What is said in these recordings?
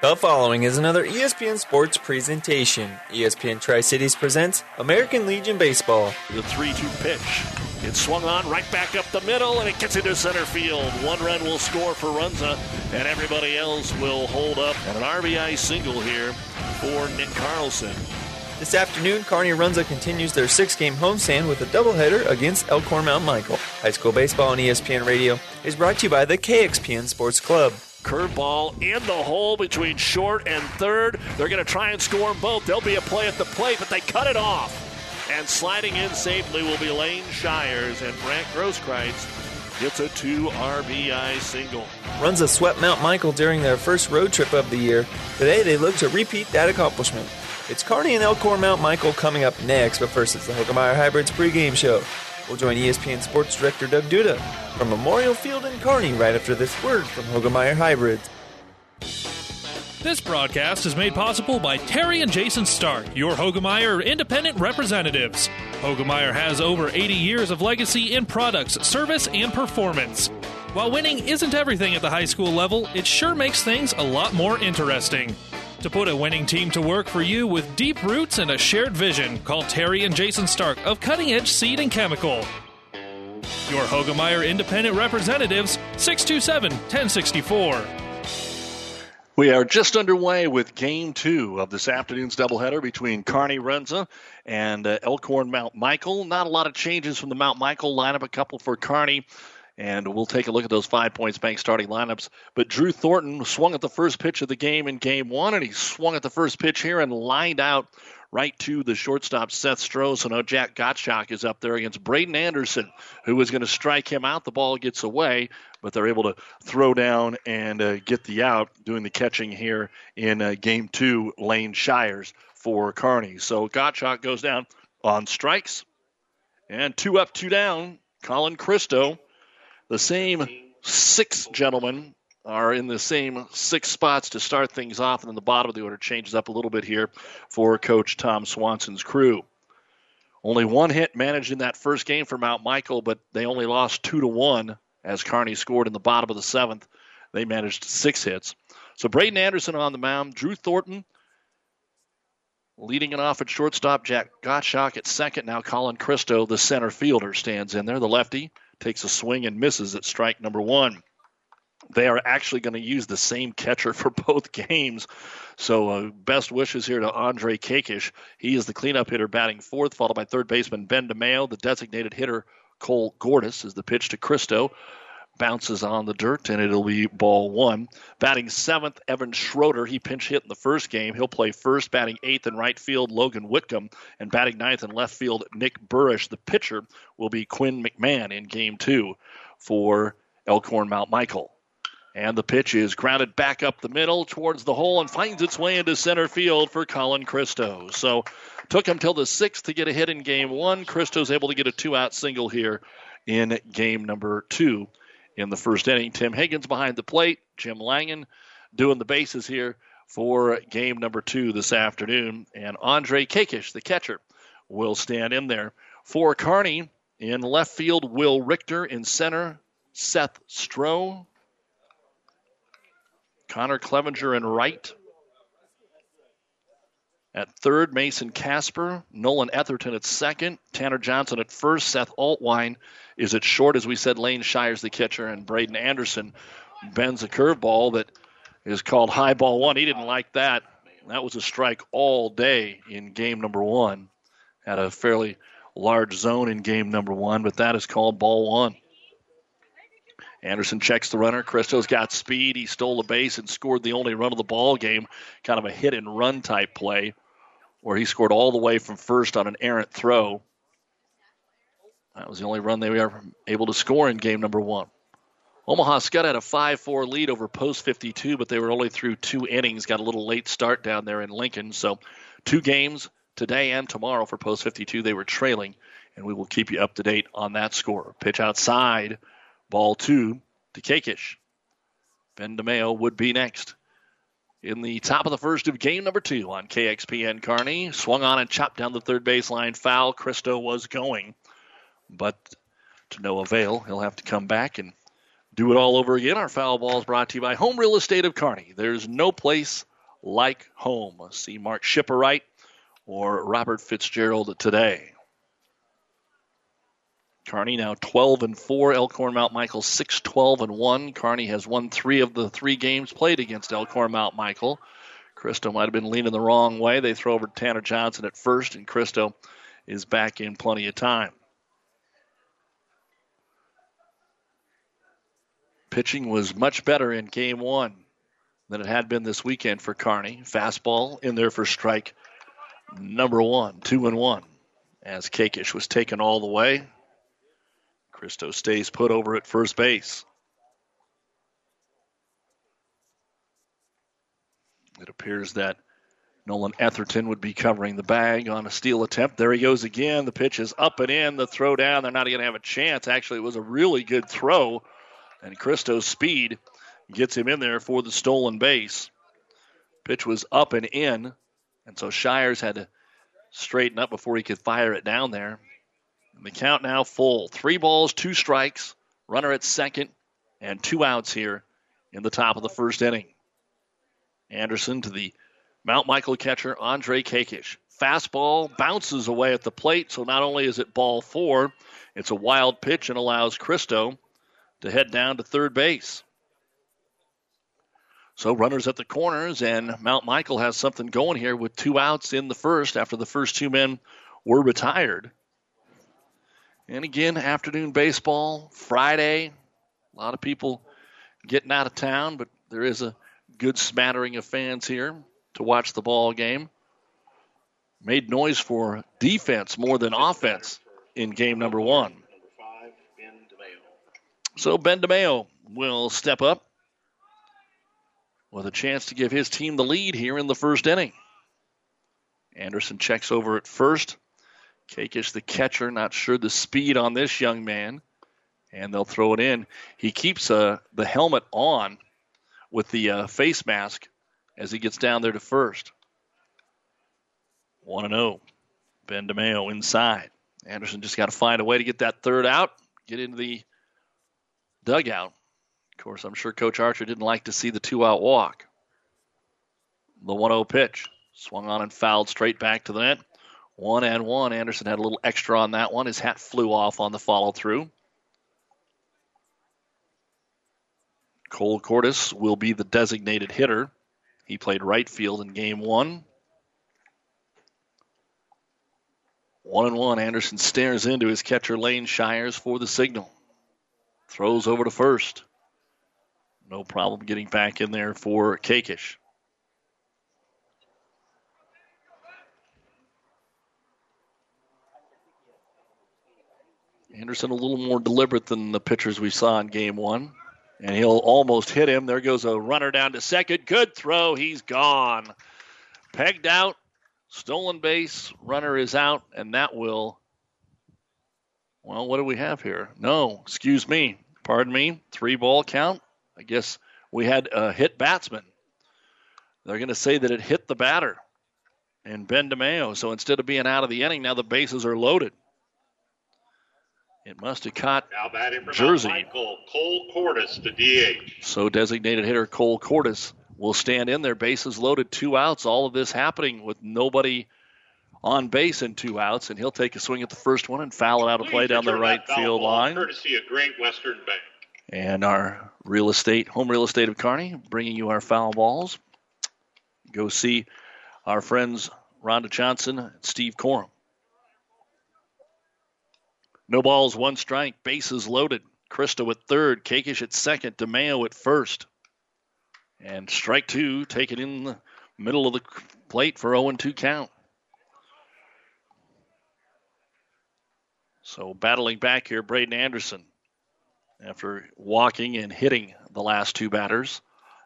The following is another ESPN Sports presentation. ESPN Tri Cities presents American Legion Baseball. The 3 2 pitch. It's swung on right back up the middle, and it gets into center field. One run will score for Runza, and everybody else will hold up. And an RBI single here for Nick Carlson. This afternoon, Kearney Runza continues their six game homestand with a doubleheader against Elkhorn Mount Michael. High school baseball on ESPN Radio is brought to you by the KXPN Sports Club. Curveball in the hole between short and third. They're going to try and score them both. There'll be a play at the plate, but they cut it off. And sliding in safely will be Lane Shires, and Brant Grosskreitz gets a two RBI single. Runza swept Mount Michael during their first road trip of the year. Today, they look to repeat that accomplishment. It's Kearney and Elkhorn Mount Michael coming up next, but first it's the Hoegemeyer Hybrids pregame show. We'll join ESPN Sports Director Doug Duda from Memorial Field in Kearney right after this word from Hoegemeyer Hybrids. This broadcast is made possible by Terry and Jason Stark, your Hoegemeyer independent representatives. Hoegemeyer has over 80 years of legacy in products, service, and performance. While winning isn't everything at the high school level, it sure makes things a lot more interesting. To put a winning team to work for you with deep roots and a shared vision, call Terry and Jason Stark of Cutting Edge Seed and Chemical. Your Hoegemeyer Independent Representatives, 627 1064. We are just underway with game two of this afternoon's doubleheader between Kearney Runza and uh, Elkhorn Mount Michael. Not a lot of changes from the Mount Michael lineup, a couple for Kearney. And we'll take a look at those five points bank starting lineups. But Drew Thornton swung at the first pitch of the game in game one, and he swung at the first pitch here and lined out right to the shortstop Seth Stroh. So now Jack Gottschalk is up there against Braden Anderson, who is going to strike him out. The ball gets away, but they're able to throw down and uh, get the out, doing the catching here in uh, game two, Lane Shires for Kearney. So Gottschalk goes down on strikes, and two up, two down. Colin Christo the same six gentlemen are in the same six spots to start things off, and then the bottom of the order changes up a little bit here for Coach Tom Swanson's crew. Only one hit managed in that first game for Mount Michael, but they only lost two to one as Kearney scored in the bottom of the seventh. They managed six hits. So Braden Anderson on the mound, Drew Thornton leading it off at shortstop, Jack Gottschalk at second. Now Colin Christo, the center fielder, stands in there, the lefty takes a swing and misses at strike number one. They are actually going to use the same catcher for both games. So, uh, best wishes here to Andre Kakish. He is the cleanup hitter batting fourth, followed by third baseman Ben DeMeo. The designated hitter, Cole Gordis, is the pitch to Christo bounces on the dirt, and it'll be ball one. Batting seventh, Evan Schroeder. He pinch hit in the first game. He'll play first. Batting eighth in right field, Logan Whitcomb. And batting ninth in left field, Nick Burrish. The pitcher will be Quinn McMahon in game two for Elkhorn Mount Michael. And the pitch is grounded back up the middle towards the hole and finds its way into center field for Colin Christo. So took him till the sixth to get a hit in game one. Christo's able to get a two out single here in game number two in the first inning. Tim Higgins behind the plate. Jim Langen doing the bases here for game number two this afternoon. And Andre Kakish, the catcher, will stand in there. For Kearney in left field, Will Richter in center, Seth Stroh, Connor Clevenger in right. At third, Mason Casper, Nolan Etherton at second, Tanner Johnson at first, Seth Altwine is at short, as we said, Lane Shires the catcher, and Braden Anderson bends a curveball that is called high ball one. He didn't like that. That was a strike all day in game number one. Had a fairly large zone in game number one, but that is called ball one. Anderson checks the runner. Christo's got speed. He stole the base and scored the only run of the ball game. Kind of a hit and run type play where he scored all the way from first on an errant throw. That was the only run they were able to score in game number one. Omaha Skutt had a 5 4 lead over Post 52, but they were only through two innings. Got a little late start down there in Lincoln. So, two games today and tomorrow for Post 52. They were trailing, and we will keep you up to date on that score. Pitch outside, ball two to Kakish. Ben DeMeo would be next. In the top of the first of game number two on KXPN Kearney. Swung on and chopped down the third baseline. Foul. Christo was going but to no avail. He'll have to come back and do it all over again. Our foul ball is brought to you by Home Real Estate of Kearney. There's no place like home. See Mark Shipperite or Robert Fitzgerald today. Kearney now 12 and 4. Elkhorn Mount Michael 6 12 and 1. Kearney has won three of the three games played against Elkhorn Mount Michael. Cristo might have been leaning the wrong way. They throw over Tanner Johnson at first, and Cristo is back in plenty of time. Pitching was much better in game one than it had been this weekend for Kearney. Fastball in there for strike number one, two and one, as Kakish was taken all the way. Cristo stays put over at first base. It appears that Nolan Etherton would be covering the bag on a steal attempt. There he goes again. The pitch is up and in. The throw down. They're not going to have a chance. Actually, it was a really good throw, and Cristo's speed gets him in there for the stolen base. Pitch was up and in, and so Shires had to straighten up before he could fire it down there. And the count now full. Three balls, two strikes, runner at second, and two outs here in the top of the first inning. Anderson to the Mount Michael catcher, Andre Kakish. Fastball bounces away at the plate, so not only is it ball four, it's a wild pitch and allows Cristo to head down to third base. So runners at the corners, and Mount Michael has something going here with two outs in the first after the first two men were retired. And again, afternoon baseball, Friday. A lot of people getting out of town, but there is a good smattering of fans here to watch the ball game. Made noise for defense more than offense in game number one. So Ben DeMeo will step up with a chance to give his team the lead here in the first inning. Anderson checks over at first. Kakish, the catcher, not sure the speed on this young man, and they'll throw it in. He keeps uh, the helmet on with the uh, face mask as he gets down there to first. 1 0. Ben DeMeo inside. Anderson just got to find a way to get that third out, get into the dugout. Of course, I'm sure Coach Archer didn't like to see the two out walk. The 1 0 pitch. Swung on and fouled straight back to the net. One and one. Anderson had a little extra on that one. His hat flew off on the follow through. Cole Cordis will be the designated hitter. He played right field in game one. One and one. Anderson stares into his catcher Lane Shires for the signal. Throws over to first. No problem getting back in there for Kakish. Anderson a little more deliberate than the pitchers we saw in game one. And he'll almost hit him. There goes a runner down to second. Good throw. He's gone. Pegged out. Stolen base. Runner is out. And that will. Well, what do we have here? No, excuse me. Pardon me. Three ball count. I guess we had a hit batsman. They're going to say that it hit the batter and Ben DeMeo. So instead of being out of the inning, now the bases are loaded. It must have caught Jersey. Michael Cole Cordis to DH. So designated hitter Cole Cordis will stand in there, bases loaded, two outs. All of this happening with nobody on base and two outs, and he'll take a swing at the first one and foul it out of play down the right field line. Courtesy of Great Western Bank. And our real estate, home real estate of Kearney, bringing you our foul balls. Go see our friends Rhonda Johnson and Steve Corum. No balls, one strike, bases loaded. Cristo at third, Kakish at second, DeMeo at first. And strike two, taken in the middle of the plate for 0 2 count. So battling back here, Braden Anderson, after walking and hitting the last two batters.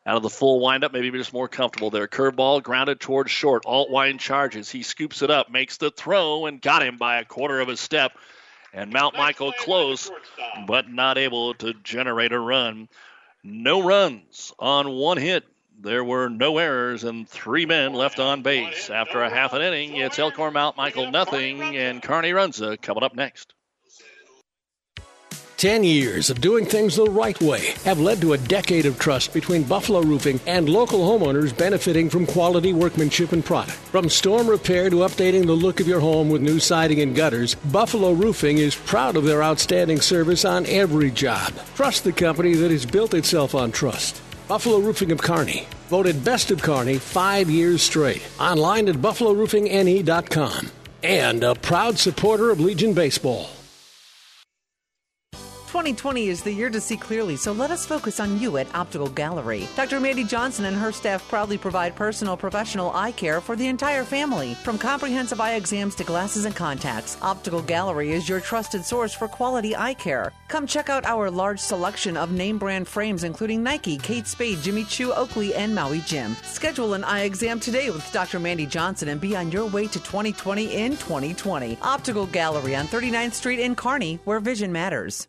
Out of the full windup, maybe just more comfortable there. Curveball grounded towards short. Altwine charges. He scoops it up, makes the throw, and got him by a quarter of a step and Mount Michael close, but not able to generate a run. No runs on one hit. There were no errors and three men left on base. After a half an inning, it's Elkhorn Mount Michael nothing and Kearney Runza coming up next. Ten years of doing things the right way have led to a decade of trust between Buffalo Roofing and local homeowners benefiting from quality workmanship and product. From storm repair to updating the look of your home with new siding and gutters, Buffalo Roofing is proud of their outstanding service on every job. Trust the company that has built itself on trust. Buffalo Roofing of Kearney, voted best of Kearney five years straight. Online at buffaloroofingne.com. And a proud supporter of Legion Baseball. 2020 is the year to see clearly, so let us focus on you at Optical Gallery. Dr. Mandy Johnson and her staff proudly provide personal professional eye care for the entire family. From comprehensive eye exams to glasses and contacts, Optical Gallery is your trusted source for quality eye care. Come check out our large selection of name brand frames, including Nike, Kate Spade, Jimmy Choo, Oakley, and Maui Jim. Schedule an eye exam today with Dr. Mandy Johnson and be on your way to 2020 in 2020. Optical Gallery on 39th Street in Kearney, where vision matters.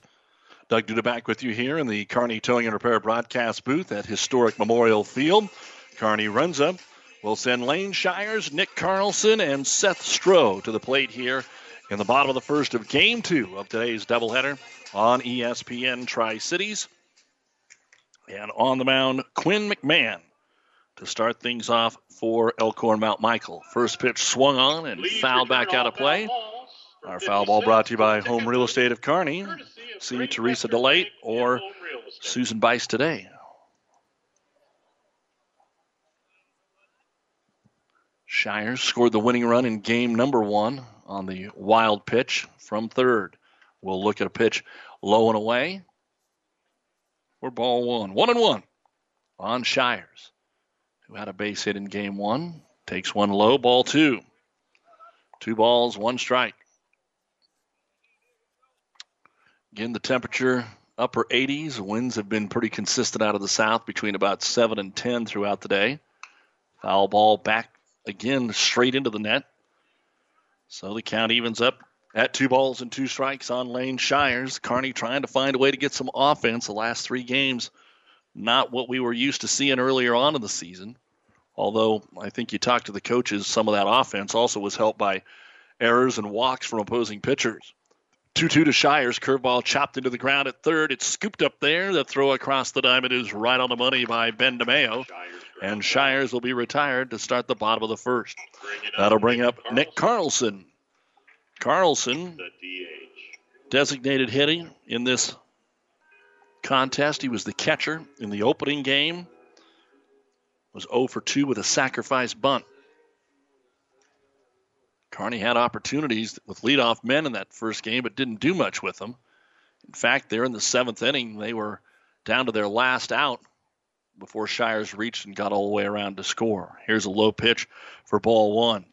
Doug Duda back with you here in the Kearney Towing and Repair broadcast booth at historic Memorial Field. Kearney runs up. We'll send Lane Shires, Nick Carlson, and Seth Stroh to the plate here in the bottom of the first of game two of today's doubleheader on ESPN Tri Cities. And on the mound, Quinn McMahon to start things off for Elkhorn Mount Michael. First pitch swung on and fouled back out of play. Our foul ball brought to you by Home Real Estate of Kearney see Teresa DeLate or Susan Bice today. Shires scored the winning run in game number one on the wild pitch from third. We'll look at a pitch low and away. We're ball one. One and one on Shires, who had a base hit in game one. Takes one low, ball two. Two balls, one strike. Again, the temperature upper 80s. Winds have been pretty consistent out of the south between about 7 and 10 throughout the day. Foul ball back again straight into the net. So the count evens up at two balls and two strikes on Lane Shires. Kearney trying to find a way to get some offense the last three games. Not what we were used to seeing earlier on in the season. Although I think you talked to the coaches, some of that offense also was helped by errors and walks from opposing pitchers. 2 2 to Shires. Curveball chopped into the ground at third. It's scooped up there. The throw across the diamond is right on the money by Ben DeMeo. And Shires will be retired to start the bottom of the first. That'll bring up Nick Carlson. Carlson, designated hitting in this contest. He was the catcher in the opening game. Was 0 for 2 with a sacrifice bunt. Kearney had opportunities with leadoff men in that first game, but didn't do much with them. In fact, there in the seventh inning, they were down to their last out before Shires reached and got all the way around to score. Here's a low pitch for ball one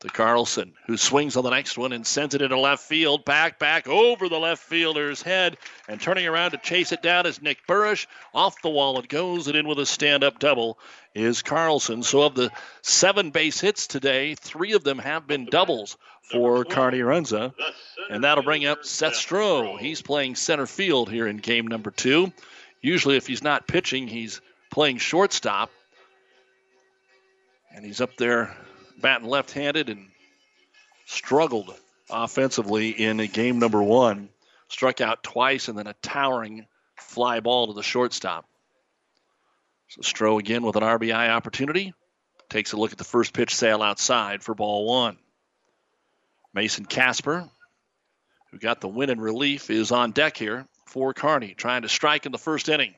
to Carlson, who swings on the next one and sends it into left field. Back, back over the left fielder's head. And turning around to chase it down is Nick Burrish. Off the wall it goes and in with a stand up double is Carlson. So of the seven base hits today, three of them have been doubles for Kearney Runza. And that'll bring up Seth Stroh. He's playing center field here in game number two. Usually, if he's not pitching, he's playing shortstop. And he's up there batting left handed and struggled offensively in game number one. Struck out twice and then a towering fly ball to the shortstop. So Stroh again with an RBI opportunity. Takes a look at the first pitch sail outside for ball one. Mason Casper, who got the win in relief, is on deck here for Kearney, trying to strike in the first inning.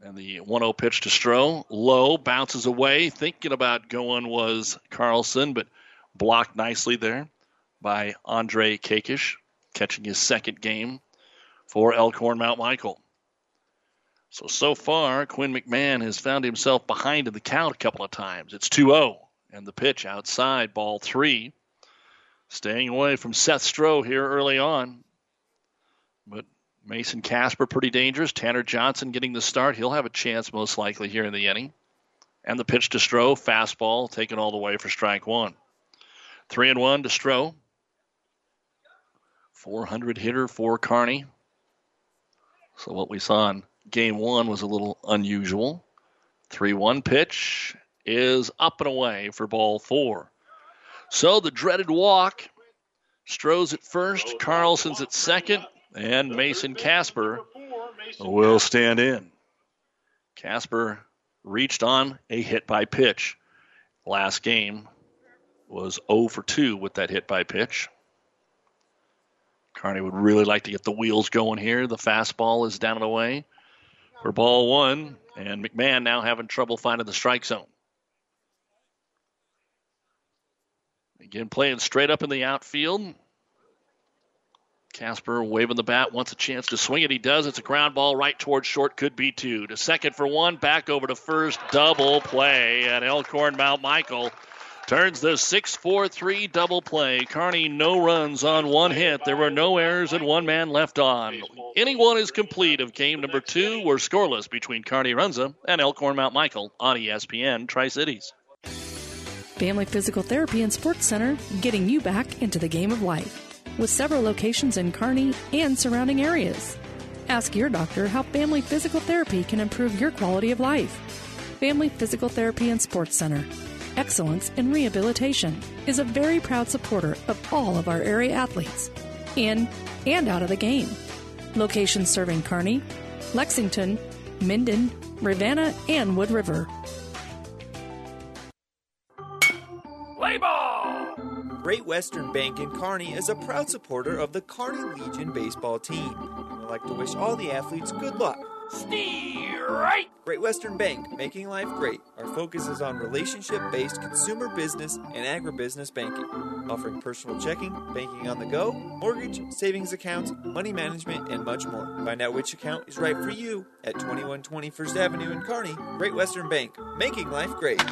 And the 1 0 pitch to Stroh. Low, bounces away. Thinking about going was Carlson, but blocked nicely there by Andre Kakish, catching his second game for Elkhorn Mount Michael. So, so far, Quinn McMahon has found himself behind in the count a couple of times. It's 2 0, and the pitch outside, ball three. Staying away from Seth Stroh here early on. But Mason Casper pretty dangerous. Tanner Johnson getting the start. He'll have a chance most likely here in the inning. And the pitch to Stroh, fastball taken all the way for strike one. Three and one to Stroh. 400 hitter for Kearney. So what we saw in game one was a little unusual. 3 1 pitch is up and away for ball four. So the dreaded walk. Stroh's at first, Carlson's at second, and Mason Casper will stand in. Casper reached on a hit by pitch. Last game was 0 for 2 with that hit by pitch. Kearney would really like to get the wheels going here. The fastball is down and away for ball one, and McMahon now having trouble finding the strike zone. Again, playing straight up in the outfield. Casper waving the bat, wants a chance to swing it. He does. It's a ground ball right towards short. Could be two. To second for one. Back over to first. Double play at Elkhorn Mount Michael. Turns the 6 4 3 double play. Kearney, no runs on one hit. There were no errors and one man left on. Inning one is complete of game number two. We're scoreless between Kearney Runza and Elkhorn Mount Michael on ESPN Tri Cities. Family Physical Therapy and Sports Center, getting you back into the game of life. With several locations in Kearney and surrounding areas. Ask your doctor how Family Physical Therapy can improve your quality of life. Family Physical Therapy and Sports Center. Excellence in Rehabilitation is a very proud supporter of all of our area athletes, in and out of the game. Locations serving Kearney, Lexington, Minden, Ravenna, and Wood River. Play ball! Great Western Bank in Kearney is a proud supporter of the Kearney Legion baseball team. And would like to wish all the athletes good luck. Right! Great Western Bank, making life great. Our focus is on relationship based consumer business and agribusiness banking, offering personal checking, banking on the go, mortgage, savings accounts, money management, and much more. Find out which account is right for you at 2120 First Avenue in Kearney. Great Western Bank, making life great.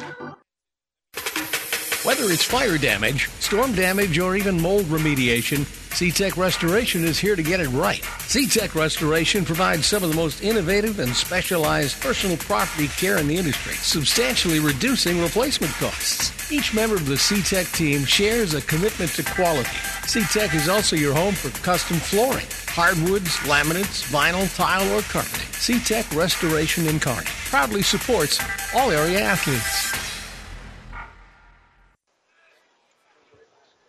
Whether it's fire damage, storm damage, or even mold remediation, SeaTech Restoration is here to get it right. SeaTech Restoration provides some of the most innovative and specialized personal property care in the industry, substantially reducing replacement costs. Each member of the SeaTech team shares a commitment to quality. SeaTech is also your home for custom flooring, hardwoods, laminates, vinyl, tile, or carpeting. SeaTech Restoration in Kearney proudly supports all area athletes.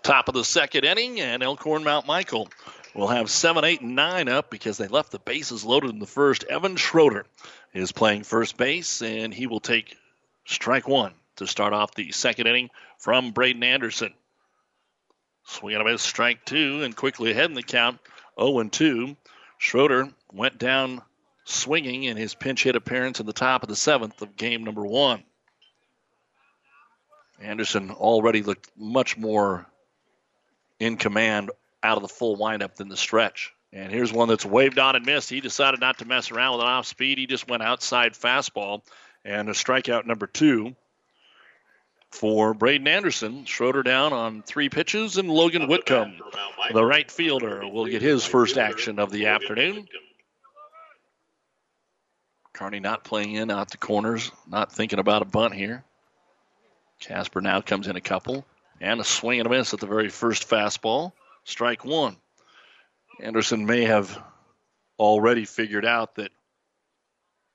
Top of the second inning, and Elkhorn Mount Michael will have 7, 8, and 9 up because they left the bases loaded in the first. Evan Schroeder is playing first base, and he will take strike one to start off the second inning from Braden Anderson. Swing and a miss, strike two, and quickly ahead in the count, 0 2. Schroeder went down swinging in his pinch hit appearance in the top of the seventh of game number one. Anderson already looked much more in command out of the full windup than the stretch. And here's one that's waved on and missed. He decided not to mess around with an off speed. He just went outside fastball and a strikeout number two for Braden Anderson. Schroeder down on three pitches, and Logan Whitcomb, the right fielder, will get his first action of the afternoon. Kearney not playing in out the corners, not thinking about a bunt here. Casper now comes in a couple. And a swing and a miss at the very first fastball. Strike one. Anderson may have already figured out that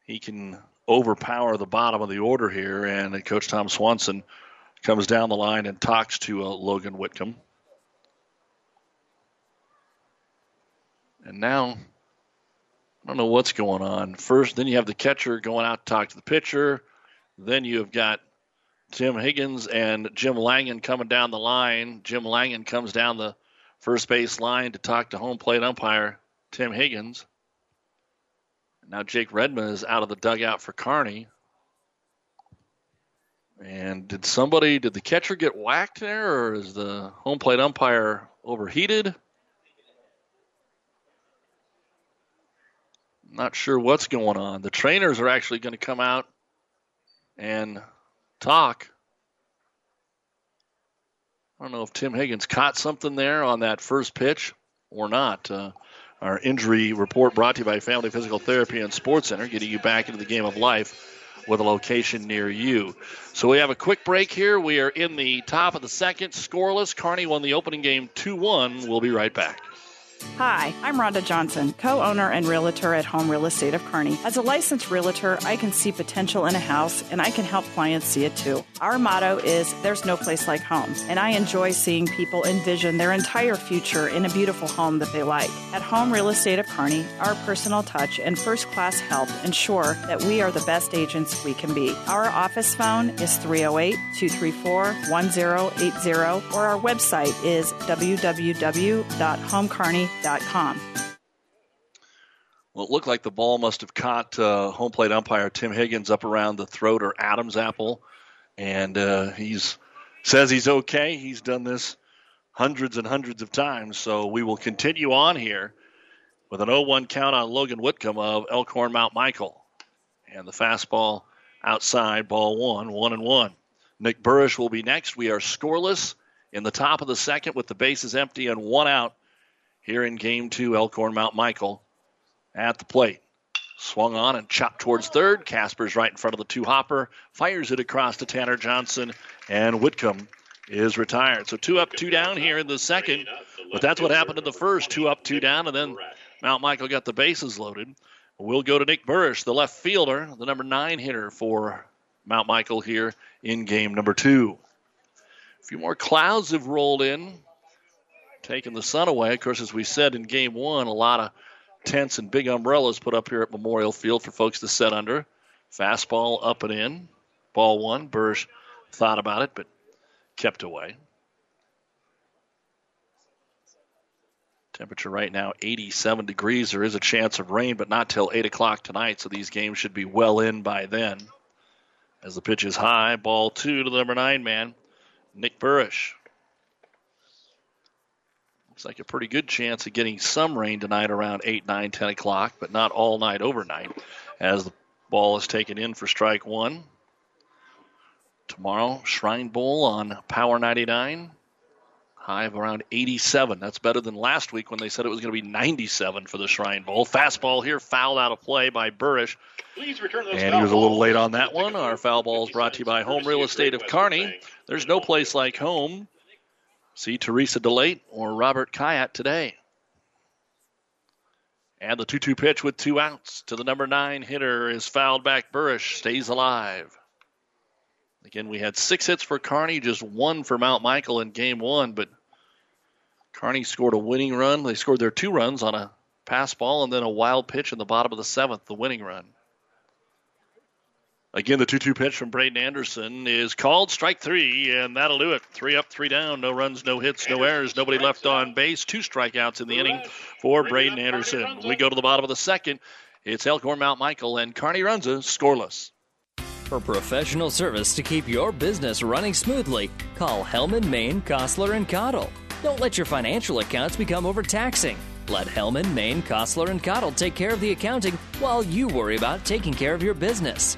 he can overpower the bottom of the order here, and Coach Tom Swanson comes down the line and talks to uh, Logan Whitcomb. And now, I don't know what's going on. First, then you have the catcher going out to talk to the pitcher. Then you have got Tim Higgins and Jim Langen coming down the line. Jim Langen comes down the first base line to talk to home plate umpire Tim Higgins. Now Jake Redmond is out of the dugout for Kearney. And did somebody, did the catcher get whacked there, or is the home plate umpire overheated? Not sure what's going on. The trainers are actually going to come out and talk. I don't know if Tim Higgins caught something there on that first pitch or not. Uh, Our injury report brought to you by Family Physical Therapy and Sports Center, getting you back into the game of life with a location near you. So we have a quick break here. We are in the top of the second, scoreless. Kearney won the opening game 2 1. We'll be right back. Hi, I'm Rhonda Johnson, co owner and realtor at Home Real Estate of Kearney. As a licensed realtor, I can see potential in a house and I can help clients see it too. Our motto is There's no place like home, and I enjoy seeing people envision their entire future in a beautiful home that they like. At Home Real Estate of Kearney, our personal touch and first class help ensure that we are the best agents we can be. Our office phone is 308 234 1080, or our website is www.homekearney.com well, it looked like the ball must have caught uh, home plate umpire Tim Higgins up around the throat or Adam's apple, and uh, he's says he's okay. He's done this hundreds and hundreds of times, so we will continue on here with an 0-1 count on Logan Whitcomb of Elkhorn Mount Michael, and the fastball outside, ball one, one and one. Nick Burrish will be next. We are scoreless in the top of the second with the bases empty and one out here in game two. Elkhorn Mount Michael at the plate. Swung on and chopped towards third. Casper's right in front of the two hopper. Fires it across to Tanner Johnson, and Whitcomb is retired. So two up, two down here in the second. But that's what happened in the first. Two up, two down, and then Mount Michael got the bases loaded. We'll go to Nick Burrish, the left fielder, the number nine hitter for Mount Michael here in game number two. A few more clouds have rolled in taking the sun away. Of course, as we said in game one, a lot of tents and big umbrellas put up here at Memorial Field for folks to set under. Fastball up and in. Ball one. Burge thought about it, but kept away. Temperature right now 87 degrees. There is a chance of rain, but not till 8 o'clock tonight, so these games should be well in by then. As the pitch is high, ball two to the number nine man, Nick Burrish. Looks like a pretty good chance of getting some rain tonight around 8, 9, 10 o'clock, but not all night overnight as the ball is taken in for strike one. Tomorrow, Shrine Bowl on Power 99. High of around 87. That's better than last week when they said it was going to be 97 for the Shrine Bowl. Fastball here, fouled out of play by Burrish. and he was a little late on that one. Our foul ball is brought to you by Home Real Estate of Kearney. There's no place like home. See Teresa DeLate or Robert Kayat today. And the 2 2 pitch with two outs to the number nine hitter is fouled back. Burrish stays alive. Again, we had six hits for Kearney, just one for Mount Michael in game one, but Kearney scored a winning run. They scored their two runs on a pass ball and then a wild pitch in the bottom of the seventh, the winning run. Again, the 2 2 pitch from Braden Anderson is called strike three, and that'll do it. Three up, three down. No runs, no hits, no errors. Nobody left on base. Two strikeouts in the inning for Braden Anderson. We go to the bottom of the second. It's Elkhorn Mount Michael and Kearney Runza scoreless. For professional service to keep your business running smoothly, call Hellman, Maine, Kostler, and Cottle. Don't let your financial accounts become overtaxing. Let Hellman, Maine, Kostler, and Cottle take care of the accounting while you worry about taking care of your business.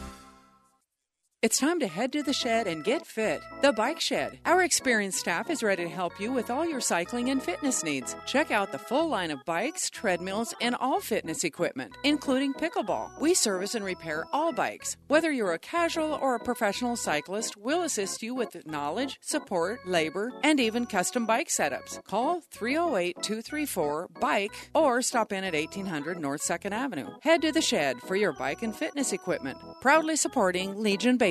It's time to head to the shed and get fit. The Bike Shed. Our experienced staff is ready to help you with all your cycling and fitness needs. Check out the full line of bikes, treadmills, and all fitness equipment, including pickleball. We service and repair all bikes. Whether you're a casual or a professional cyclist, we'll assist you with knowledge, support, labor, and even custom bike setups. Call 308 234 BIKE or stop in at 1800 North 2nd Avenue. Head to the shed for your bike and fitness equipment. Proudly supporting Legion Base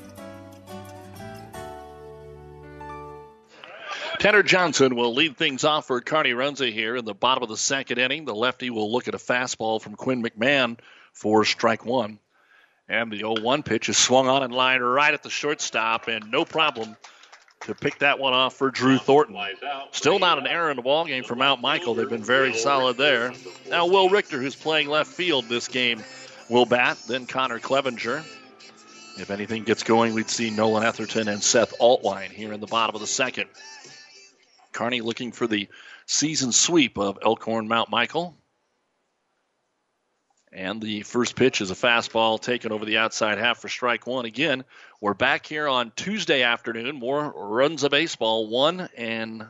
Tanner Johnson will lead things off for Kearney Runza here in the bottom of the second inning. The lefty will look at a fastball from Quinn McMahon for strike one. And the 0 1 pitch is swung on and line right at the shortstop, and no problem to pick that one off for Drew Thornton. Still not an error in the ball game for Mount Michael. They've been very solid there. Now Will Richter, who's playing left field this game, will bat. Then Connor Clevenger. If anything gets going, we'd see Nolan Etherton and Seth Altwine here in the bottom of the second. Kearney looking for the season sweep of Elkhorn Mount Michael. And the first pitch is a fastball taken over the outside half for strike one. Again, we're back here on Tuesday afternoon. More runs of baseball, one and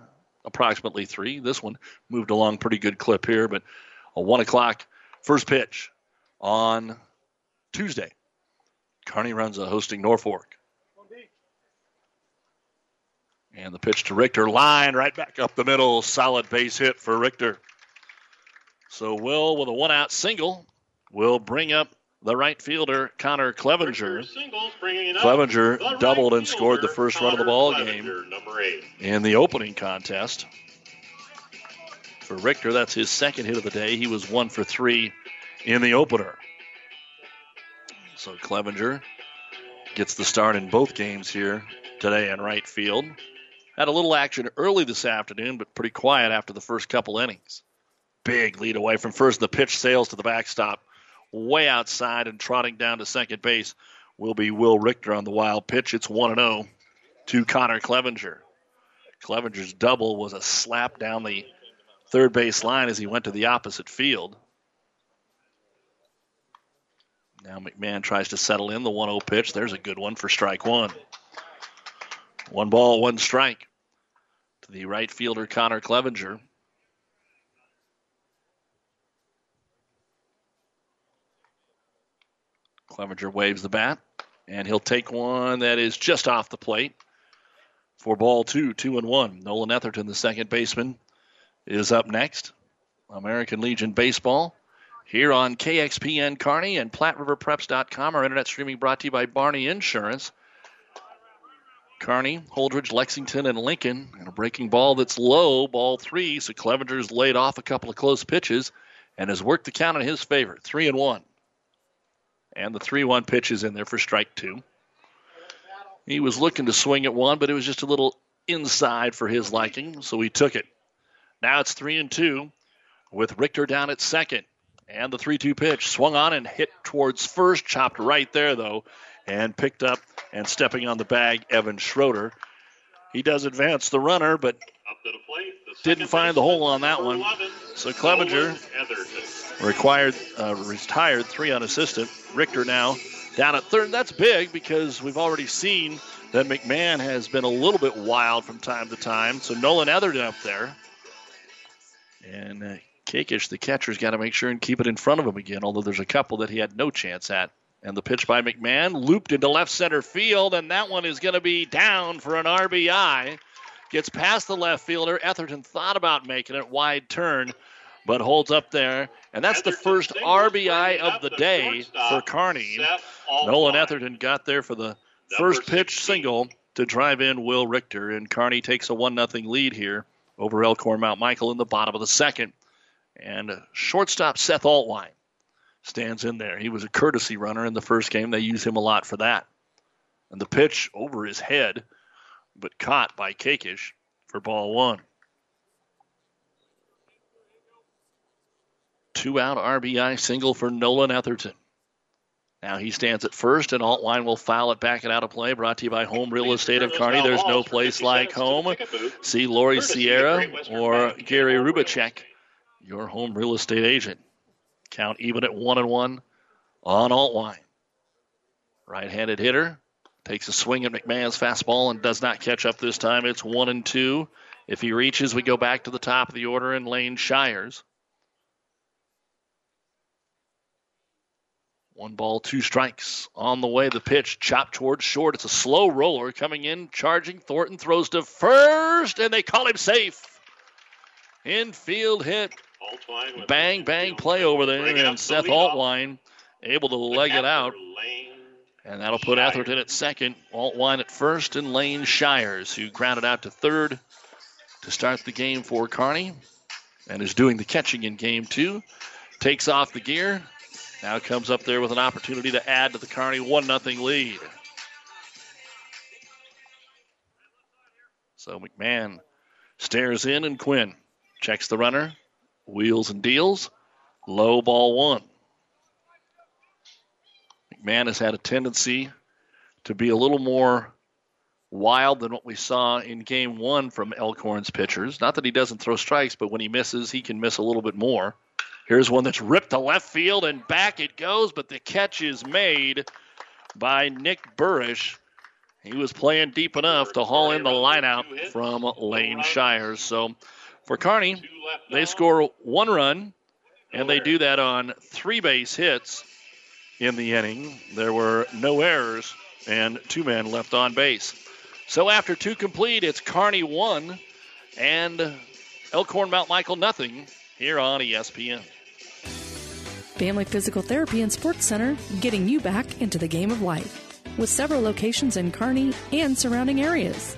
approximately three. This one moved along pretty good clip here, but a one o'clock first pitch on Tuesday. Kearney runs a hosting Norfolk. And the pitch to Richter, line right back up the middle. Solid base hit for Richter. So Will with a one out single will bring up the right fielder Connor Clevenger. Clevenger doubled and scored the first run of the ball game in the opening contest. For Richter, that's his second hit of the day. He was one for three in the opener. So Clevenger gets the start in both games here today in right field. Had a little action early this afternoon, but pretty quiet after the first couple innings. Big lead away from first. The pitch sails to the backstop way outside and trotting down to second base will be Will Richter on the wild pitch. It's 1 0 to Connor Clevenger. Clevenger's double was a slap down the third base line as he went to the opposite field. Now McMahon tries to settle in the 1 0 pitch. There's a good one for strike one. One ball, one strike the right fielder, Connor Clevenger. Clevenger waves the bat, and he'll take one that is just off the plate for ball two, two and one. Nolan Etherton, the second baseman, is up next. American Legion Baseball here on KXPN Kearney and PlatteRiverPreps.com. Our internet streaming brought to you by Barney Insurance. Kearney, Holdrege, Lexington, and Lincoln. And a breaking ball that's low, ball three. So Clevenger's laid off a couple of close pitches and has worked the count in his favor. Three and one. And the 3 1 pitch is in there for strike two. He was looking to swing at one, but it was just a little inside for his liking, so he took it. Now it's 3 and 2 with Richter down at second. And the 3 2 pitch swung on and hit towards first, chopped right there, though, and picked up and stepping on the bag, Evan Schroeder. He does advance the runner, but didn't find the hole on that one. So Clevenger required uh, retired three unassisted. Richter now down at third. That's big because we've already seen that McMahon has been a little bit wild from time to time. So Nolan Etherton up there. And uh, Kakish, the catcher's got to make sure and keep it in front of him again, although there's a couple that he had no chance at. And the pitch by McMahon looped into left center field, and that one is going to be down for an RBI. Gets past the left fielder. Etherton thought about making it wide turn, but holds up there. And that's the first RBI of the day for Kearney. Nolan Etherton got there for the first pitch single to drive in Will Richter. And Kearney takes a 1 0 lead here over Elkhorn Mount Michael in the bottom of the second. And shortstop Seth Altwine stands in there. He was a courtesy runner in the first game. They use him a lot for that. And the pitch over his head, but caught by Kakish for ball one. Two out RBI single for Nolan Etherton. Now he stands at first, and Altwine will foul it back and out of play. Brought to you by Home Real Estate of Kearney. There's no place like home. See Lori Sierra or Gary Rubacek, your home real estate agent. Count even at one and one on Altwine. Right-handed hitter takes a swing at McMahon's fastball and does not catch up this time. It's one and two. If he reaches, we go back to the top of the order in Lane Shires. One ball, two strikes. On the way, the pitch chopped towards short. It's a slow roller coming in, charging. Thornton throws to first, and they call him safe. Infield hit. Bang, bang play over there, and Seth Altwine able to leg it out. And that'll put Etherton at second, Altwine at first, and Lane Shires, who grounded out to third to start the game for Kearney and is doing the catching in game two. Takes off the gear, Now comes up there with an opportunity to add to the Kearney 1 0 lead. So McMahon stares in, and Quinn checks the runner, wheels and deals. Low ball one. McMahon has had a tendency to be a little more wild than what we saw in game one from Elkhorn's pitchers. Not that he doesn't throw strikes, but when he misses, he can miss a little bit more. Here's one that's ripped to left field and back it goes, but the catch is made by Nick Burrish. He was playing deep enough to haul in the lineout from Lane Shires. So for Kearney, they score one run, and they do that on three base hits in the inning. There were no errors and two men left on base. So after two complete, it's Kearney one and Elkhorn Mount Michael nothing here on ESPN. Family Physical Therapy and Sports Center, getting you back into the game of life. With several locations in Kearney and surrounding areas.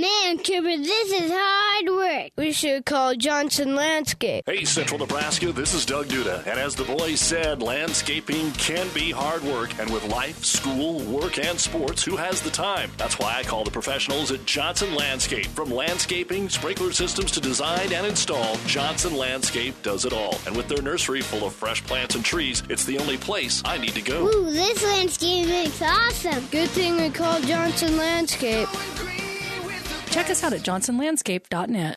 Man, Kipper, this is hard work. We should call Johnson Landscape. Hey, Central Nebraska, this is Doug Duda. And as the boys said, landscaping can be hard work. And with life, school, work, and sports, who has the time? That's why I call the professionals at Johnson Landscape. From landscaping, sprinkler systems to design and install, Johnson Landscape does it all. And with their nursery full of fresh plants and trees, it's the only place I need to go. Ooh, this landscape looks awesome. Good thing we called Johnson Landscape. Check us out at johnsonlandscape.net.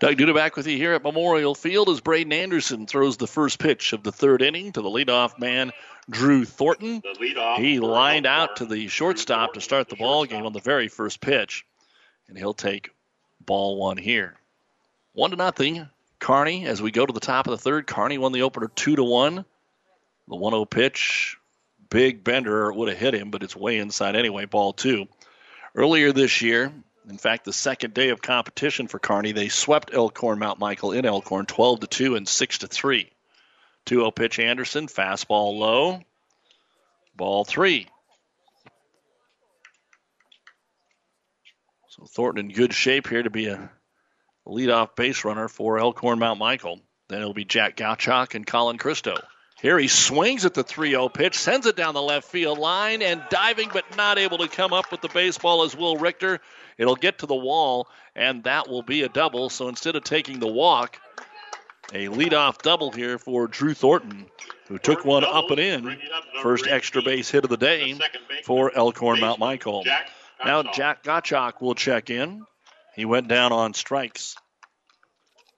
Doug Duda back with you here at Memorial Field as Braden Anderson throws the first pitch of the third inning to the leadoff man, Drew Thornton. He lined out to the shortstop to start the ball game on the very first pitch, and he'll take ball one here. One to nothing. Kearney, as we go to the top of the third, Kearney won the opener two to one. The 1-0 pitch, big bender would have hit him, but it's way inside anyway. Ball two. Earlier this year, in fact, the second day of competition for Kearney, they swept Elkhorn Mount Michael in Elkhorn 12 to 2 and 6 to 3. 2-0 pitch Anderson, fastball low. Ball 3. So Thornton in good shape here to be a leadoff base runner for Elkhorn Mount Michael. Then it'll be Jack Gottschalk and Colin Christo. Here he swings at the 3 0 pitch, sends it down the left field line, and diving but not able to come up with the baseball is Will Richter. It'll get to the wall, and that will be a double. So instead of taking the walk, a leadoff double here for Drew Thornton, who took one up and in. First extra base hit of the day for Elkhorn Mount Michael. Now Jack Gottschalk will check in. He went down on strikes.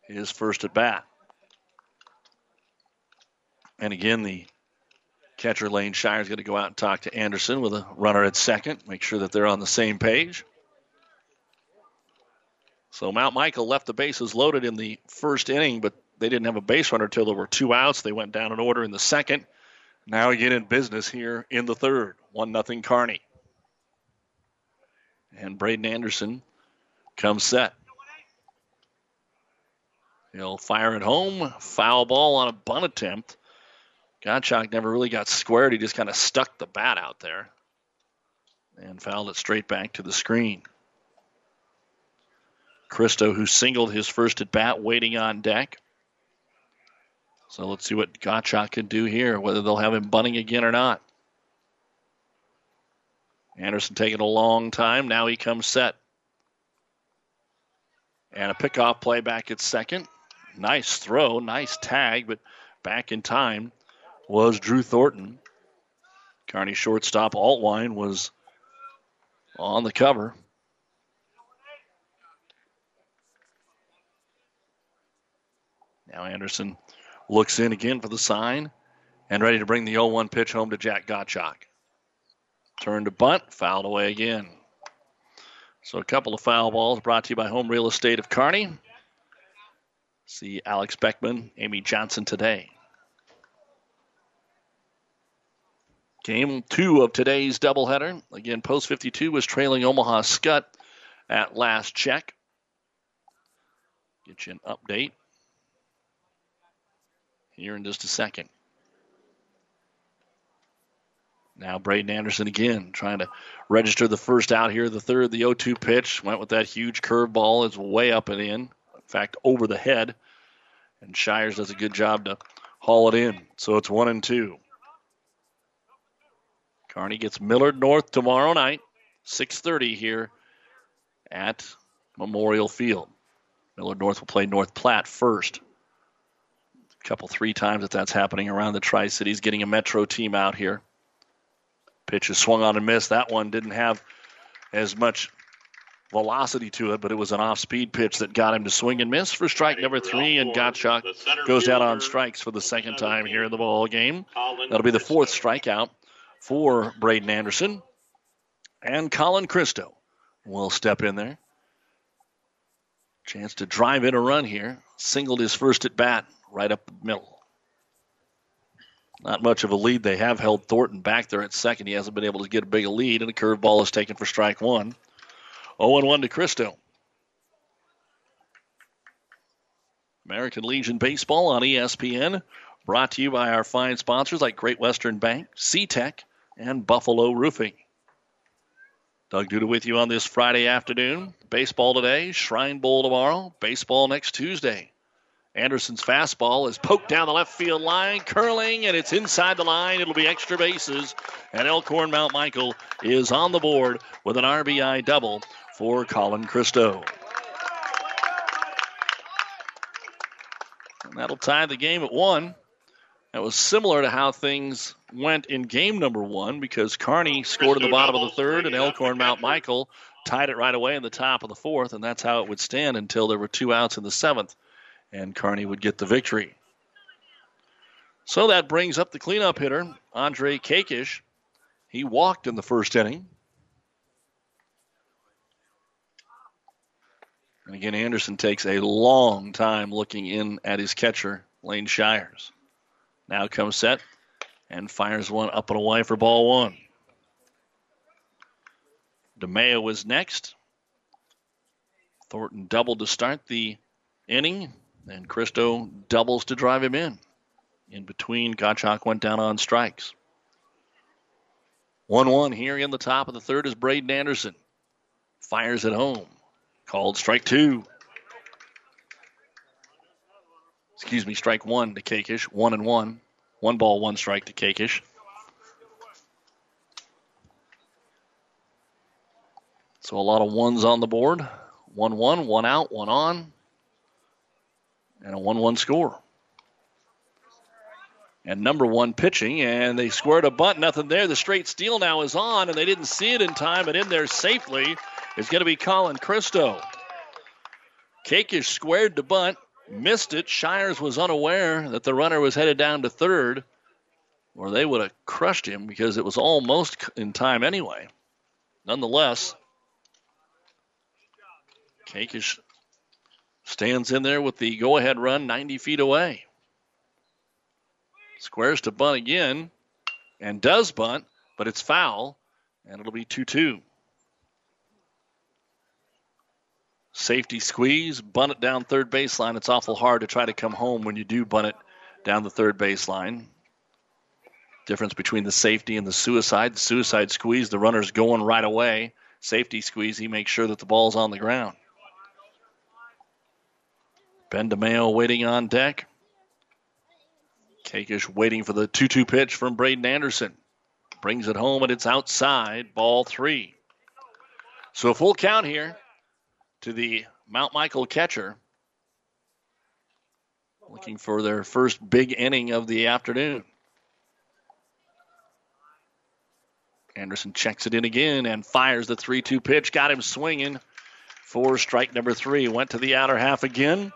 His first at bat. And again, the catcher Lane Shire is going to go out and talk to Anderson with a runner at second, make sure that they're on the same page. So Mount Michael left the bases loaded in the first inning, but they didn't have a base runner until there were two outs. They went down in order in the second. Now again in business here in the third. One nothing Kearney. And Braden Anderson comes set. He'll fire it home. Foul ball on a bunt attempt. Gottschalk never really got squared. He just kind of stuck the bat out there and fouled it straight back to the screen. Christo, who singled his first at bat, waiting on deck. So let's see what Gottschalk can do here, whether they'll have him bunting again or not. Anderson taking a long time. Now he comes set. And a pickoff play back at second. Nice throw, nice tag, but back in time was Drew Thornton. Kearney shortstop Altwine was on the cover. Now Anderson looks in again for the sign and ready to bring the 0 1 pitch home to Jack Gottschalk. Turn to bunt, fouled away again. So a couple of foul balls brought to you by Home Real Estate of Kearney. See Alex Beckman, Amy Johnson today. Game two of today's doubleheader. Again, Post 52 was trailing Omaha Skutt at last check. Get you an update here in just a second. Now Braden Anderson again trying to register the first out here. The third, the 0-2 pitch went with that huge curveball. It's way up and in. In fact, over the head. And Shires does a good job to haul it in. So it's one and two. Kearney gets Millard North tomorrow night, 6:30 here at Memorial Field. Millard North will play North Platte first. Couple, three times that that's happening around the Tri Cities, getting a Metro team out here. Pitch is swung on and missed. That one didn't have as much velocity to it, but it was an off-speed pitch that got him to swing and miss for strike number three, and Gottschalk goes down on strikes for the second time here in the ball game. That'll be the fourth strikeout for Braden Anderson. And Colin Christo will step in there. Chance to drive in a run here. Singled his first at bat right up the middle. Not much of a lead. They have held Thornton back there at second. He hasn't been able to get a big lead, and a curveball is taken for strike one. 0 1 to Christo. American Legion Baseball on ESPN. Brought to you by our fine sponsors like Great Western Bank, SeaTech, and Buffalo Roofing. Doug Duda with you on this Friday afternoon. Baseball today, Shrine Bowl tomorrow, baseball next Tuesday. Anderson's fastball is poked down the left field line, curling, and it's inside the line. It'll be extra bases. And Elkhorn Mount Michael is on the board with an RBI double for Colin Christo. And that'll tie the game at one. That was similar to how things went in game number one because Kearney scored in the bottom of the third and Elkhorn Mount Michael tied it right away in the top of the fourth, and that's how it would stand until there were two outs in the seventh, and Kearney would get the victory. So that brings up the cleanup hitter, Andre Kakish. He walked in the first inning. And again, Anderson takes a long time looking in at his catcher, Lane Shires. Now comes set and fires one up and away for ball one. DeMeo is next. Thornton doubled to start the inning, and Christo doubles to drive him in. In between, Gottschalk went down on strikes. 1 1 here in the top of the third is Braden Anderson. Fires at home. Called strike two. Excuse me, strike one to Kakish. One and one. One ball, one strike to Kakish. So a lot of ones on the board. One one, one out, one on. And a one one score. And number one pitching, and they squared a bunt, nothing there. The straight steal now is on, and they didn't see it in time, but in there safely is going to be Colin Christo. Kakish squared the bunt, missed it. Shires was unaware that the runner was headed down to third, or they would have crushed him because it was almost in time anyway. Nonetheless, Kakish stands in there with the go ahead run 90 feet away. Squares to bunt again and does bunt, but it's foul, and it'll be 2 2. Safety squeeze, bunt it down third baseline. It's awful hard to try to come home when you do bunt it down the third baseline. Difference between the safety and the suicide. The suicide squeeze, the runner's going right away. Safety squeeze, he makes sure that the ball's on the ground. Ben DeMeo waiting on deck. Kakish waiting for the 2 2 pitch from Braden Anderson. Brings it home and it's outside, ball three. So a full count here to the Mount Michael catcher. Looking for their first big inning of the afternoon. Anderson checks it in again and fires the 3 2 pitch. Got him swinging for strike number three. Went to the outer half again.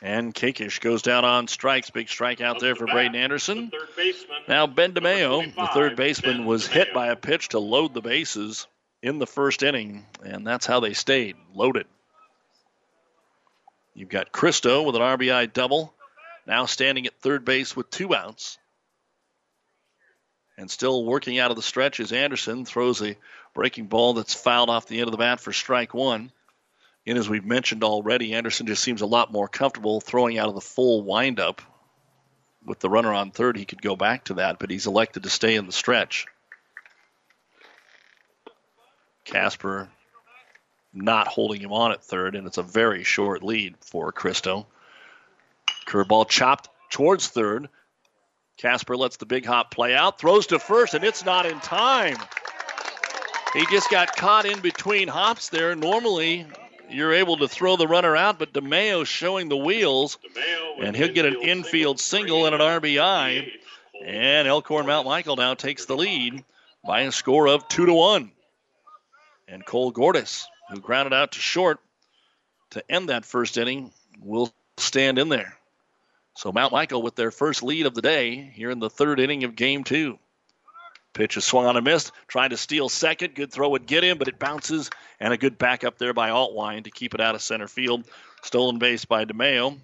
And Kakish goes down on strikes. Big strike out there for Braden Anderson. Now, Ben DeMeo, the third baseman, was hit by a pitch to load the bases in the first inning, and that's how they stayed loaded. You've got Christo with an RBI double, now standing at third base with two outs. And still working out of the stretch as Anderson throws a breaking ball that's fouled off the end of the bat for strike one. And as we've mentioned already, Anderson just seems a lot more comfortable throwing out of the full windup. With the runner on third, he could go back to that, but he's elected to stay in the stretch. Casper not holding him on at third, and it's a very short lead for Christo. Curveball chopped towards third. Casper lets the big hop play out, throws to first, and it's not in time. He just got caught in between hops there. Normally, you're able to throw the runner out, but DeMeo showing the wheels, and he'll get an infield single and an RBI. And Elkhorn Mount Michael now takes the lead by a score of two to one. And Cole Gordis, who grounded out to short to end that first inning, will stand in there. So Mount Michael with their first lead of the day here in the third inning of game two. Pitch is swung on a miss, trying to steal second. Good throw would get him, but it bounces, and a good backup there by Altwine to keep it out of center field. Stolen base by DeMeo.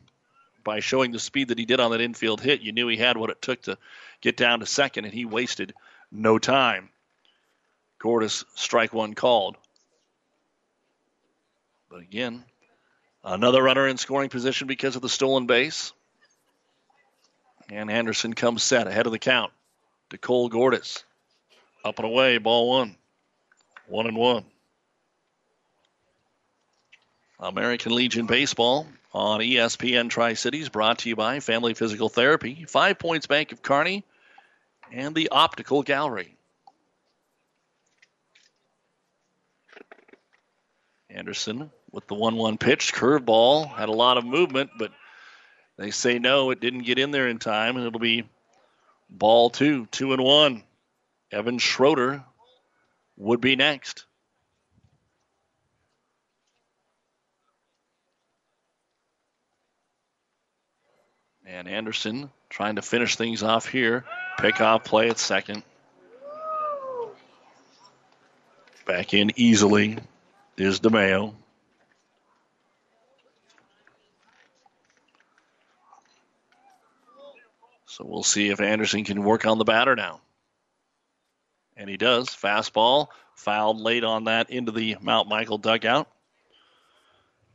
By showing the speed that he did on that infield hit, you knew he had what it took to get down to second, and he wasted no time. Gordis strike one called. But again, another runner in scoring position because of the stolen base. And Anderson comes set ahead of the count to Cole Gordis. Up and away, ball one. One and one. American Legion Baseball on ESPN Tri Cities, brought to you by Family Physical Therapy, Five Points Bank of Kearney, and the Optical Gallery. Anderson with the 1 1 pitch, curveball, had a lot of movement, but they say no, it didn't get in there in time, and it'll be ball two, two and one. Evan Schroeder would be next. And Anderson trying to finish things off here. Pick off play at second. Back in easily is DeMeo. So we'll see if Anderson can work on the batter now. And he does. Fastball fouled late on that into the Mount Michael dugout.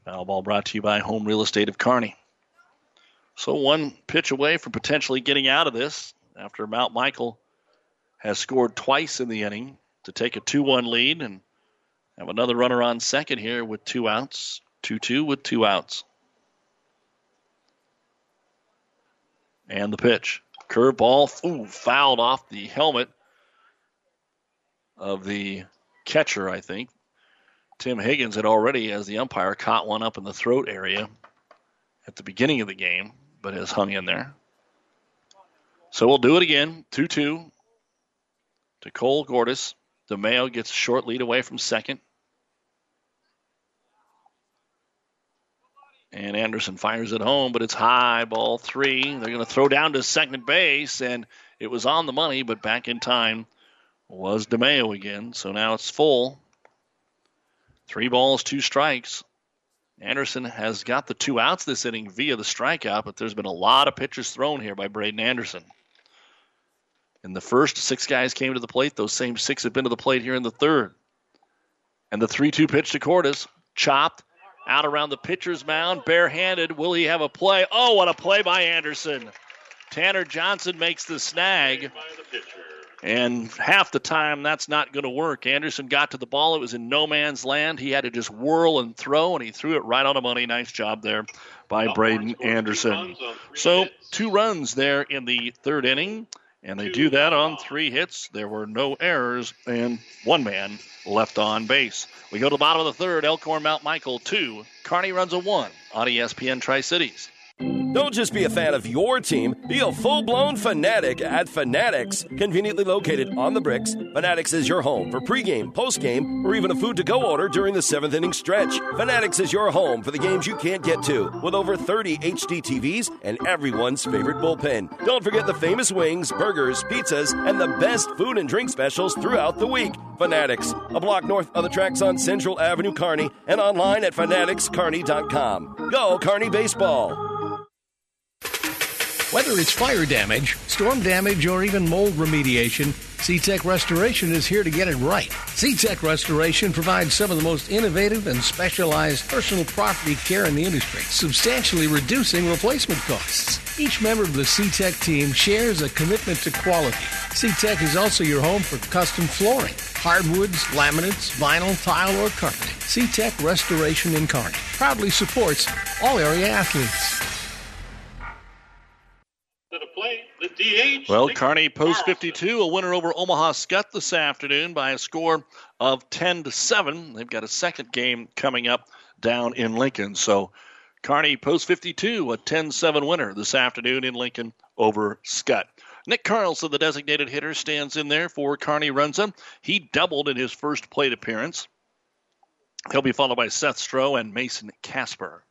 Foul ball brought to you by Home Real Estate of Kearney. So one pitch away from potentially getting out of this after Mount Michael has scored twice in the inning to take a 2 1 lead and have another runner on second here with two outs. 2 2 with two outs. And the pitch. Curveball, ooh, fouled off the helmet of the catcher, I think. Tim Higgins had already, as the umpire, caught one up in the throat area at the beginning of the game, but has hung in there. So we'll do it again. 2 2 to Cole Gordis. DeMeo gets a short lead away from second. And Anderson fires it home, but it's high, ball three. They're going to throw down to second base, and it was on the money, but back in time was DeMeo again. So now it's full. Three balls, two strikes. Anderson has got the two outs this inning via the strikeout, but there's been a lot of pitches thrown here by Braden Anderson. In the first, six guys came to the plate. Those same six have been to the plate here in the third. And the 3 2 pitch to Cordes, chopped out around the pitcher's mound, barehanded. Will he have a play? Oh, what a play by Anderson. Tanner Johnson makes the snag. And half the time, that's not going to work. Anderson got to the ball. It was in no man's land. He had to just whirl and throw, and he threw it right on the money. Nice job there by Braden Anderson. So, two runs there in the third inning, and they do that on three hits. There were no errors, and one man left on base. We go to the bottom of the third. Elkhorn Mount Michael, two. Kearney Runza one on ESPN Tri Cities. Don't just be a fan of your team, be a full blown fanatic at Fanatics. Conveniently located on the bricks, Fanatics is your home for pregame, postgame, or even a food to go order during the seventh inning stretch. Fanatics is your home for the games you can't get to, with over 30 HD TVs and everyone's favorite bullpen. Don't forget the famous wings, burgers, pizzas, and the best food and drink specials throughout the week. Fanatics, a block north of the tracks on Central Avenue, Kearney, and online at fanaticskearney.com. Go, Kearney Baseball! Whether it's fire damage, storm damage, or even mold remediation, SeaTech Restoration is here to get it right. SeaTech Restoration provides some of the most innovative and specialized personal property care in the industry, substantially reducing replacement costs. Each member of the SeaTech team shares a commitment to quality. SeaTech is also your home for custom flooring, hardwoods, laminates, vinyl, tile, or carpeting. SeaTech Restoration in Kearney proudly supports all area athletes. Well, Kearney post 52, a winner over Omaha Skutt this afternoon by a score of 10 to 7. They've got a second game coming up down in Lincoln. So, Kearney post 52, a 10 7 winner this afternoon in Lincoln over Skutt. Nick Carlson, the designated hitter, stands in there for Kearney Runza. He doubled in his first plate appearance. He'll be followed by Seth Stroh and Mason Casper.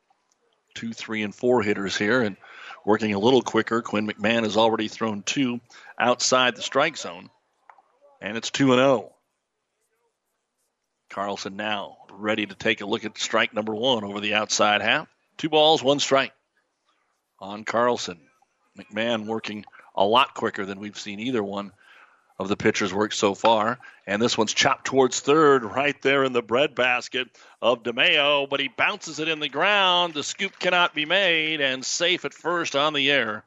Two, three, and four hitters here. And working a little quicker. Quinn McMahon has already thrown two outside the strike zone, and it's 2 0. Carlson now ready to take a look at strike number one over the outside half. Two balls, one strike on Carlson. McMahon working a lot quicker than we've seen either one of the pitchers work so far. And this one's chopped towards third, right there in the breadbasket of DeMeo, but he bounces it in the ground. The scoop cannot be made, and safe at first on the air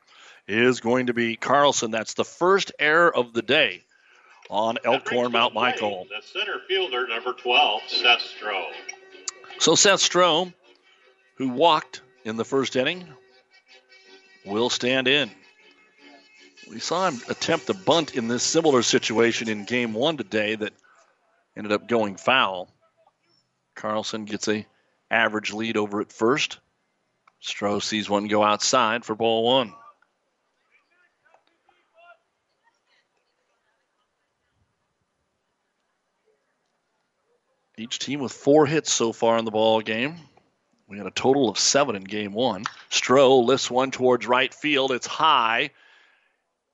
is going to be Carlson. That's the first error of the day on Elkhorn Mount Michael. The center fielder, number 12, Seth Stroh. So Seth Stroh, who walked in the first inning, will stand in. We saw him attempt a bunt in this similar situation in game one today that ended up going foul. Carlson gets a average lead over at first. Stroh sees one go outside for ball one. Each team with four hits so far in the ball game. We had a total of seven in game one. Stroh lifts one towards right field. It's high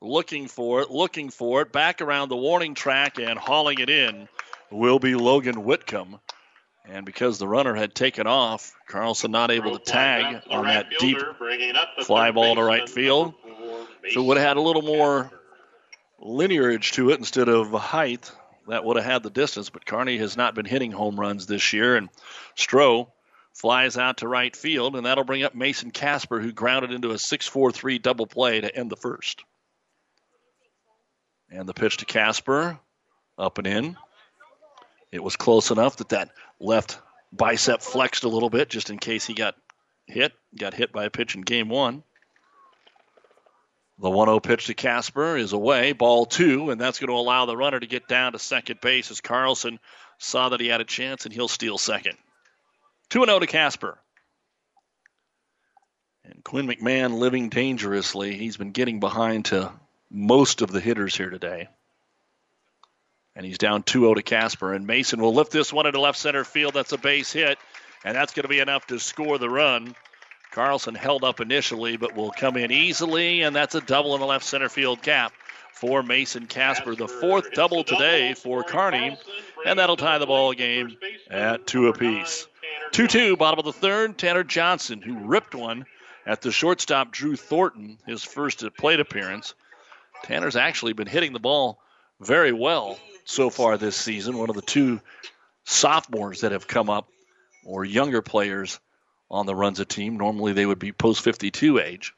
looking for it, looking for it, back around the warning track and hauling it in will be Logan Whitcomb. And because the runner had taken off, Carlson not able to tag on that deep fly ball to right field. So would have had a little more linearage to it instead of height. That would have had the distance, but Kearney has not been hitting home runs this year. And Stroh flies out to right field, and that'll bring up Mason Casper, who grounded into a 6 4 3 double play to end the first. And the pitch to Casper, up and in. It was close enough that that left bicep flexed a little bit just in case he got hit. Got hit by a pitch in game one. The 1 0 pitch to Casper is away, ball two, and that's going to allow the runner to get down to second base as Carlson saw that he had a chance and he'll steal second. 2 0 to Casper. And Quinn McMahon living dangerously. He's been getting behind to most of the hitters here today. And he's down 2 0 to Casper. And Mason will lift this one into left center field. That's a base hit. And that's going to be enough to score the run. Carlson held up initially, but will come in easily. And that's a double in the left center field gap for Mason Casper. The fourth double today for Kearney. And that'll tie the ball game at two apiece. 2 2, bottom of the third. Tanner Johnson, who ripped one at the shortstop Drew Thornton, his first plate appearance. Tanner's actually been hitting the ball very well so far this season. One of the two sophomores that have come up, or younger players on the Runza team. Normally they would be post 52 age.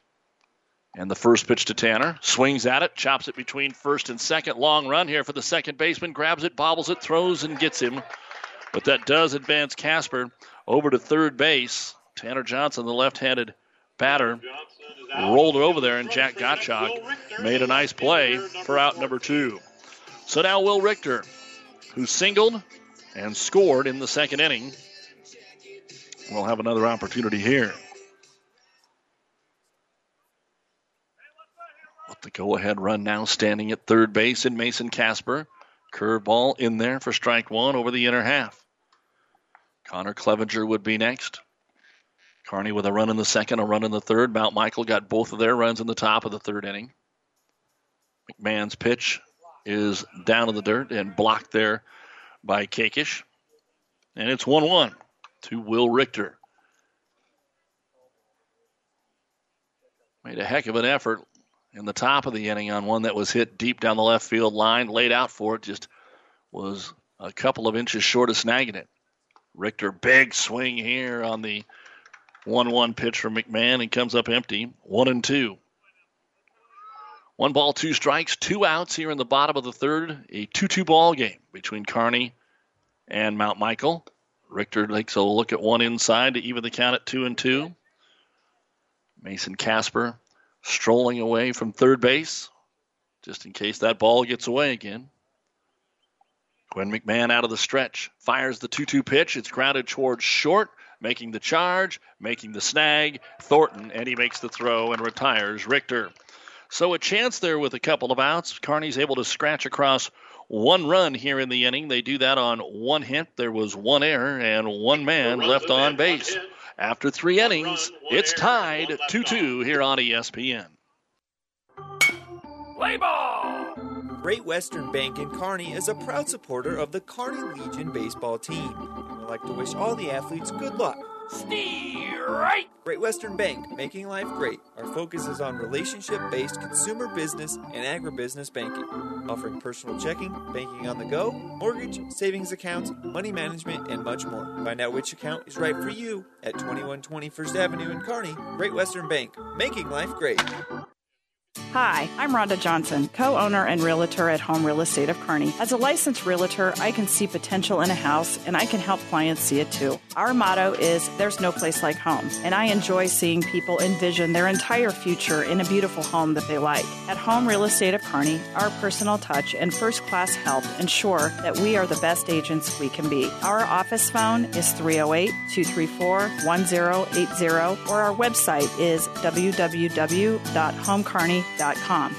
And the first pitch to Tanner swings at it, chops it between first and second. Long run here for the second baseman. Grabs it, bobbles it, throws, and gets him. But that does advance Casper over to third base. Tanner Johnson, the left handed batter, rolled over there, and Jack Gottschalk made a nice play for out number two. So now Will Richter, who singled and scored in the second inning, will have another opportunity here. Got the go ahead run now standing at third base in Mason Casper. Curveball in there for strike one over the inner half. Connor Clevenger would be next. Kearney with a run in the second, a run in the third. Mount Michael got both of their runs in the top of the third inning. McMahon's pitch is down in the dirt and blocked there by Kakish. And it's 1 1 to Will Richter. Made a heck of an effort in the top of the inning on one that was hit deep down the left field line, laid out for it, just was a couple of inches short of snagging it. Richter, big swing here on the 1 1 pitch from McMahon and comes up empty. 1 and 2. One ball, two strikes, two outs here in the bottom of the third. A 2 2 ball game between Kearney and Mount Michael. Richter takes a look at one inside to even the count at 2 and 2. Mason Casper strolling away from third base just in case that ball gets away again. Quinn McMahon out of the stretch fires the 2 2 pitch. It's grounded towards short, making the charge, making the snag. Thornton, and he makes the throw and retires Richter. So a chance there with a couple of outs. Kearney's able to scratch across one run here in the inning. They do that on one hit. There was one error and one man left on base. After three innings, it's tied 2 2 here on ESPN. Play ball! Great Western Bank in Kearney is a proud supporter of the Kearney Legion baseball team. Would like to wish all the athletes good luck. Steer right! Great Western Bank, making life great. Our focus is on relationship based consumer business and agribusiness banking, offering personal checking, banking on the go, mortgage, savings accounts, money management, and much more. Find out which account is right for you at 2120 First Avenue in Kearney. Great Western Bank, making life great. Hi, I'm Rhonda Johnson, co owner and realtor at Home Real Estate of Kearney. As a licensed realtor, I can see potential in a house and I can help clients see it too. Our motto is There's no place like home, and I enjoy seeing people envision their entire future in a beautiful home that they like. At Home Real Estate of Kearney, our personal touch and first class help ensure that we are the best agents we can be. Our office phone is 308 234 1080, or our website is www.homekearney.com.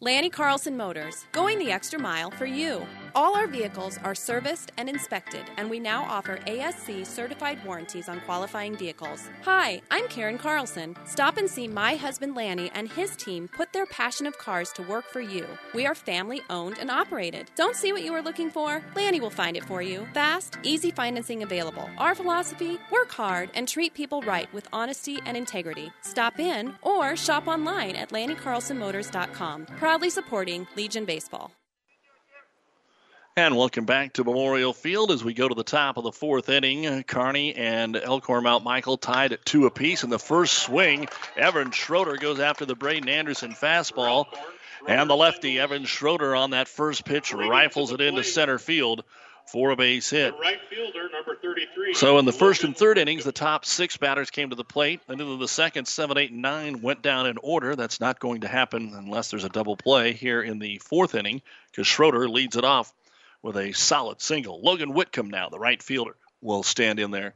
Lanny Carlson Motors, going the extra mile for you. All our vehicles are serviced and inspected, and we now offer ASC certified warranties on qualifying vehicles. Hi, I'm Karen Carlson. Stop and see my husband Lanny and his team put their passion of cars to work for you. We are family owned and operated. Don't see what you are looking for? Lanny will find it for you. Fast, easy financing available. Our philosophy work hard and treat people right with honesty and integrity. Stop in or shop online at LannyCarlsonMotors.com. Proudly supporting Legion Baseball. And welcome back to Memorial Field as we go to the top of the fourth inning. Kearney and Elkhorn Mount Michael tied at two apiece in the first swing. Evan Schroeder goes after the Braden Anderson fastball. And the lefty, Evan Schroeder, on that first pitch, rifles it into center field for a base hit. Right fielder, number 33. So in the first and third innings, the top six batters came to the plate. And then the second, seven, eight, nine went down in order. That's not going to happen unless there's a double play here in the fourth inning because Schroeder leads it off with a solid single. Logan Whitcomb now, the right fielder, will stand in there,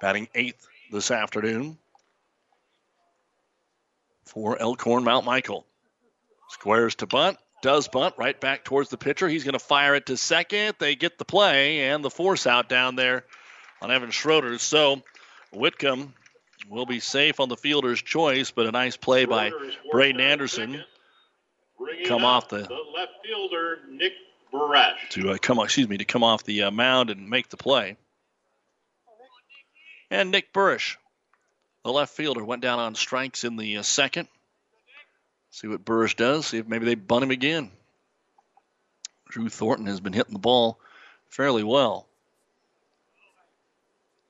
batting eighth this afternoon for Elkhorn Mount Michael. Squares to bunt, does bunt right back towards the pitcher. He's going to fire it to second. They get the play and the force out down there on Evan Schroeder. So Whitcomb will be safe on the fielder's choice, but a nice play by Braden Anderson. Come off the, the left fielder, Nick Barash. to uh, come, excuse me, to come off the uh, mound and make the play. And Nick Burrish, the left fielder, went down on strikes in the uh, second. See what Burrish does. See if maybe they bunt him again. Drew Thornton has been hitting the ball fairly well.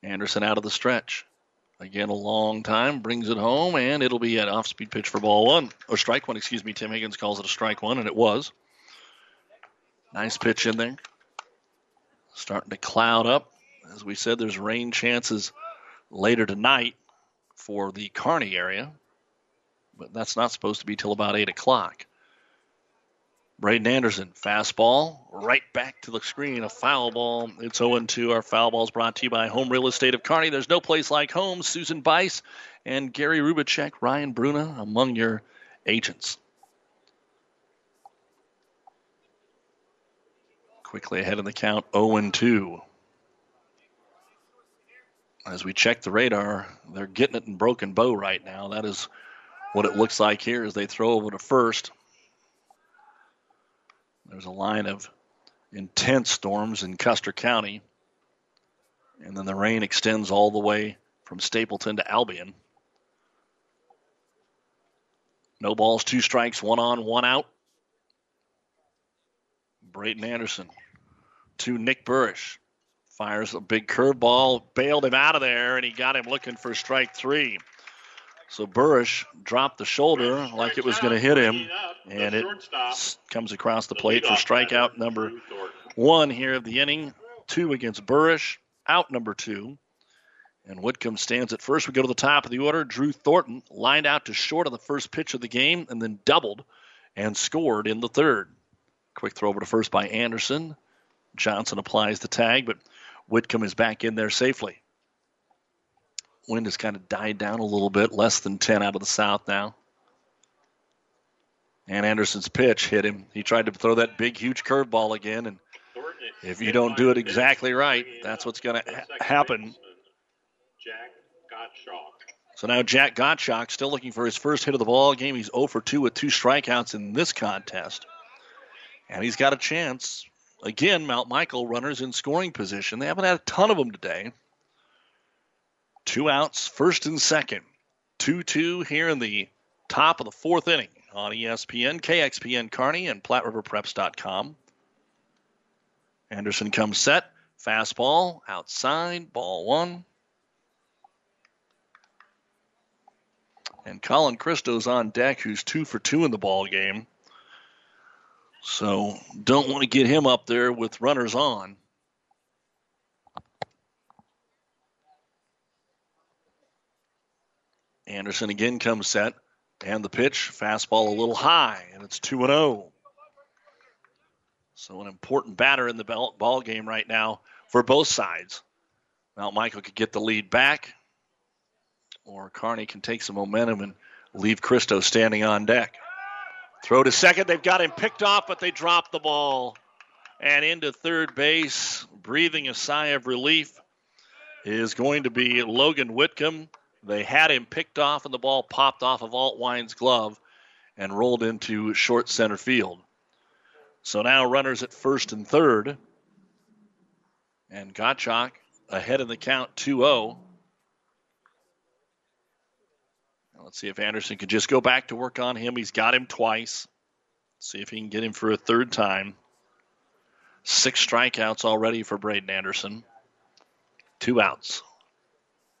Anderson out of the stretch. Again, a long time, brings it home, and it'll be an off speed pitch for ball one, or strike one, excuse me. Tim Higgins calls it a strike one, and it was. Nice pitch in there. Starting to cloud up. As we said, there's rain chances later tonight for the Kearney area, but that's not supposed to be till about 8 o'clock. Braden Anderson, fastball, right back to the screen, a foul ball. It's 0 2. Our foul ball is brought to you by Home Real Estate of Kearney. There's no place like home. Susan Bice and Gary Rubicek, Ryan Bruna among your agents. Quickly ahead in the count, 0 2. As we check the radar, they're getting it in broken bow right now. That is what it looks like here as they throw over to first. There's a line of intense storms in Custer County. And then the rain extends all the way from Stapleton to Albion. No balls, two strikes, one on, one out. Braden Anderson to Nick Burrish. Fires a big curveball, bailed him out of there, and he got him looking for strike three. So Burrish dropped the shoulder like it was going to hit him, and it comes across the plate for strikeout number one here of the inning. Two against Burrish, out number two. And Whitcomb stands at first. We go to the top of the order. Drew Thornton lined out to short on the first pitch of the game and then doubled and scored in the third. Quick throw over to first by Anderson. Johnson applies the tag, but Whitcomb is back in there safely. Wind has kind of died down a little bit, less than 10 out of the south now. And Anderson's pitch hit him. He tried to throw that big, huge curveball again, and if you don't do it exactly right, that's what's going to ha- happen. So now Jack Gottschalk still looking for his first hit of the ball game. He's 0 for 2 with two strikeouts in this contest. And he's got a chance. Again, Mount Michael runners in scoring position. They haven't had a ton of them today. Two outs, first and second. 2 2 here in the top of the fourth inning on ESPN, KXPN Kearney, and PlatteRiverPreps.com. Anderson comes set. Fastball outside, ball one. And Colin Christo's on deck, who's two for two in the ball game. So don't want to get him up there with runners on. Anderson again comes set, and the pitch, fastball a little high, and it's 2 0. So an important batter in the ball game right now for both sides. Mount Michael could get the lead back, or Kearney can take some momentum and leave Christo standing on deck. Throw to second. They've got him picked off, but they drop the ball. And into third base, breathing a sigh of relief, is going to be Logan Whitcomb. They had him picked off, and the ball popped off of Altwine's glove and rolled into short center field. So now runners at first and third. And Gottschalk ahead in the count 2 0. Let's see if Anderson can just go back to work on him. He's got him twice. See if he can get him for a third time. Six strikeouts already for Braden Anderson. Two outs.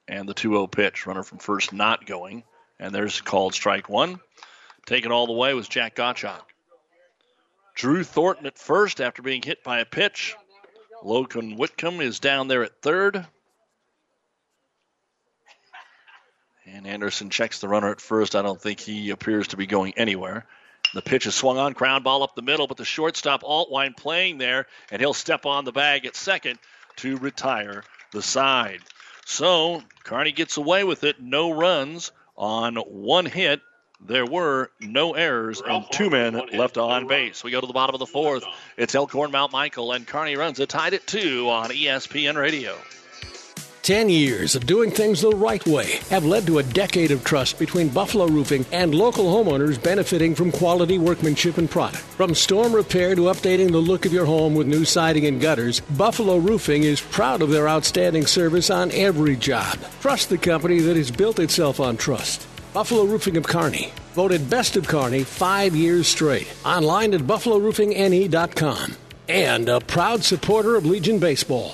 And the 2 0 pitch. Runner from first not going. And there's called strike one. Taken all the way was Jack Gottschalk. Drew Thornton at first after being hit by a pitch. Logan Whitcomb is down there at third. And Anderson checks the runner at first. I don't think he appears to be going anywhere. The pitch is swung on, ground ball up the middle, but the shortstop Altwine playing there, and he'll step on the bag at second to retire the side. So Kearney gets away with it. No runs on one hit. There were no errors and two men left on base. We go to the bottom of the fourth. It's Elkhorn Mount Michael, and Kearney Runza tied at two on ESPN Radio. Ten years of doing things the right way have led to a decade of trust between Buffalo Roofing and local homeowners benefiting from quality workmanship and product. From storm repair to updating the look of your home with new siding and gutters, Buffalo Roofing is proud of their outstanding service on every job. Trust the company that has built itself on trust. Buffalo Roofing of Kearney, voted best of Kearney five years straight. Online at buffaloroofingne.com. And a proud supporter of Legion Baseball.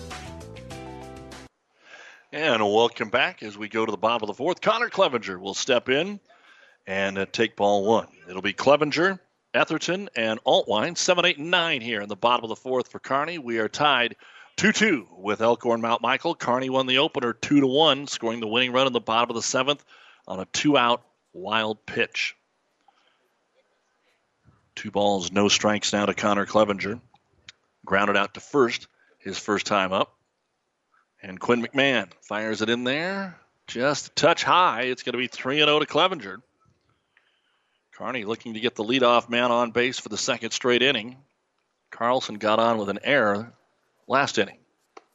And welcome back as we go to the bottom of the fourth. Connor Clevenger will step in and uh, take ball one. It'll be Clevenger, Etherton, and Altwine. 7 8 9 here in the bottom of the fourth for Kearney. We are tied 2 2 with Elkhorn Mount Michael. Kearney won the opener 2 to 1, scoring the winning run in the bottom of the seventh on a two out wild pitch. Two balls, no strikes now to Connor Clevenger. Grounded out to first, his first time up. And Quinn McMahon fires it in there. Just a touch high. It's going to be 3 0 to Clevenger. Kearney looking to get the leadoff man on base for the second straight inning. Carlson got on with an error last inning.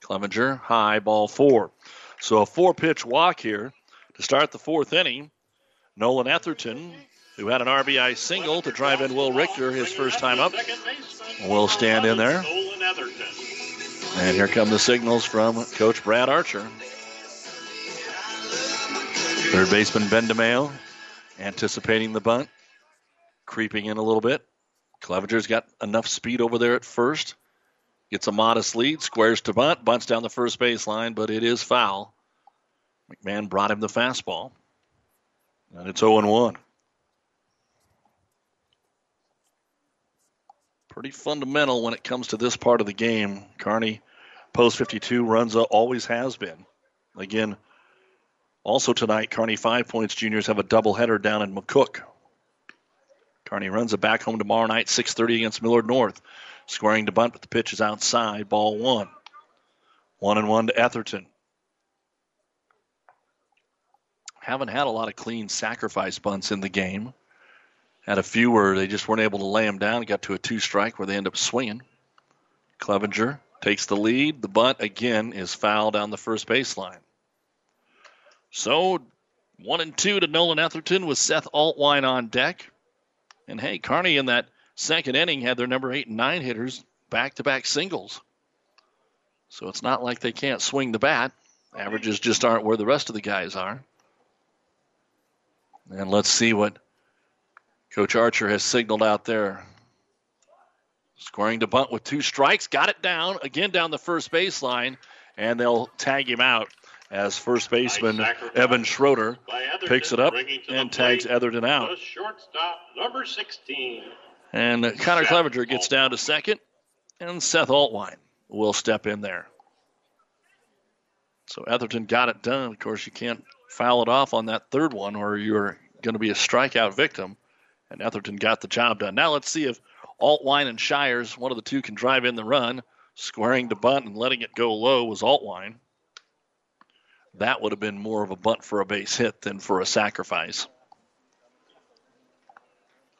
Clevenger, high, ball four. So a four pitch walk here to start the fourth inning. Nolan Etherton, who had an RBI single to drive in Will Richter his first time up, will stand in there. And here come the signals from Coach Brad Archer. Third baseman Ben DeMeo anticipating the bunt, creeping in a little bit. Clevenger's got enough speed over there at first. Gets a modest lead, squares to bunt, bunts down the first baseline, but it is foul. McMahon brought him the fastball. And it's 0 1. Pretty fundamental when it comes to this part of the game. Kearney, post 52, runs always has been. Again, also tonight, Kearney Five Points Juniors have a doubleheader down in McCook. Kearney runs it back home tomorrow night, 6:30 against Millard North. Squaring to bunt, but the pitch is outside. Ball one. One and one to Etherton. Haven't had a lot of clean sacrifice bunts in the game. Had a few where they just weren't able to lay them down. Got to a two strike where they end up swinging. Clevenger takes the lead. The bunt again is foul down the first baseline. So one and two to Nolan Etherton with Seth Altwine on deck. And hey, Kearney in that second inning had their number eight and nine hitters back to back singles. So it's not like they can't swing the bat. Averages just aren't where the rest of the guys are. And let's see what Coach Archer has signaled out there. Scoring to bunt with two strikes, got it down again down the first baseline, and they'll tag him out as first baseman Evan Schroeder picks it up and tags Etherton out. The shortstop, number 16. And Connor Clevenger gets down to second, and Seth Altwine will step in there. So Etherton got it done. Of course, you can't foul it off on that third one, or you're going to be a strikeout victim. And Etherton got the job done. Now let's see if Altwine and Shires, one of the two, can drive in the run. Squaring to bunt and letting it go low was Altwine. That would have been more of a bunt for a base hit than for a sacrifice.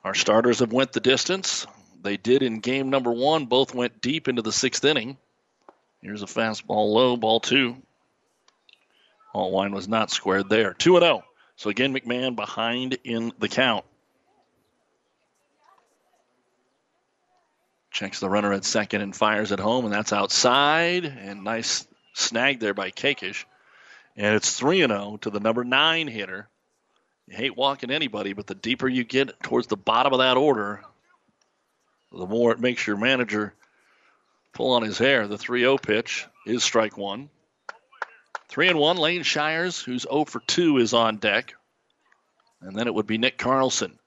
Our starters have went the distance. They did in game number one. Both went deep into the sixth inning. Here's a fastball low, ball two. Altwine was not squared there. 2 0. So again, McMahon behind in the count. Checks the runner at second and fires at home, and that's outside. And nice snag there by Kakish. And it's 3 0 to the number nine hitter. You hate walking anybody, but the deeper you get towards the bottom of that order, the more it makes your manager pull on his hair. The 3 0 pitch is strike one. 3 and 1, Lane Shires, who's 0 for 2, is on deck. And then it would be Nick Carlson.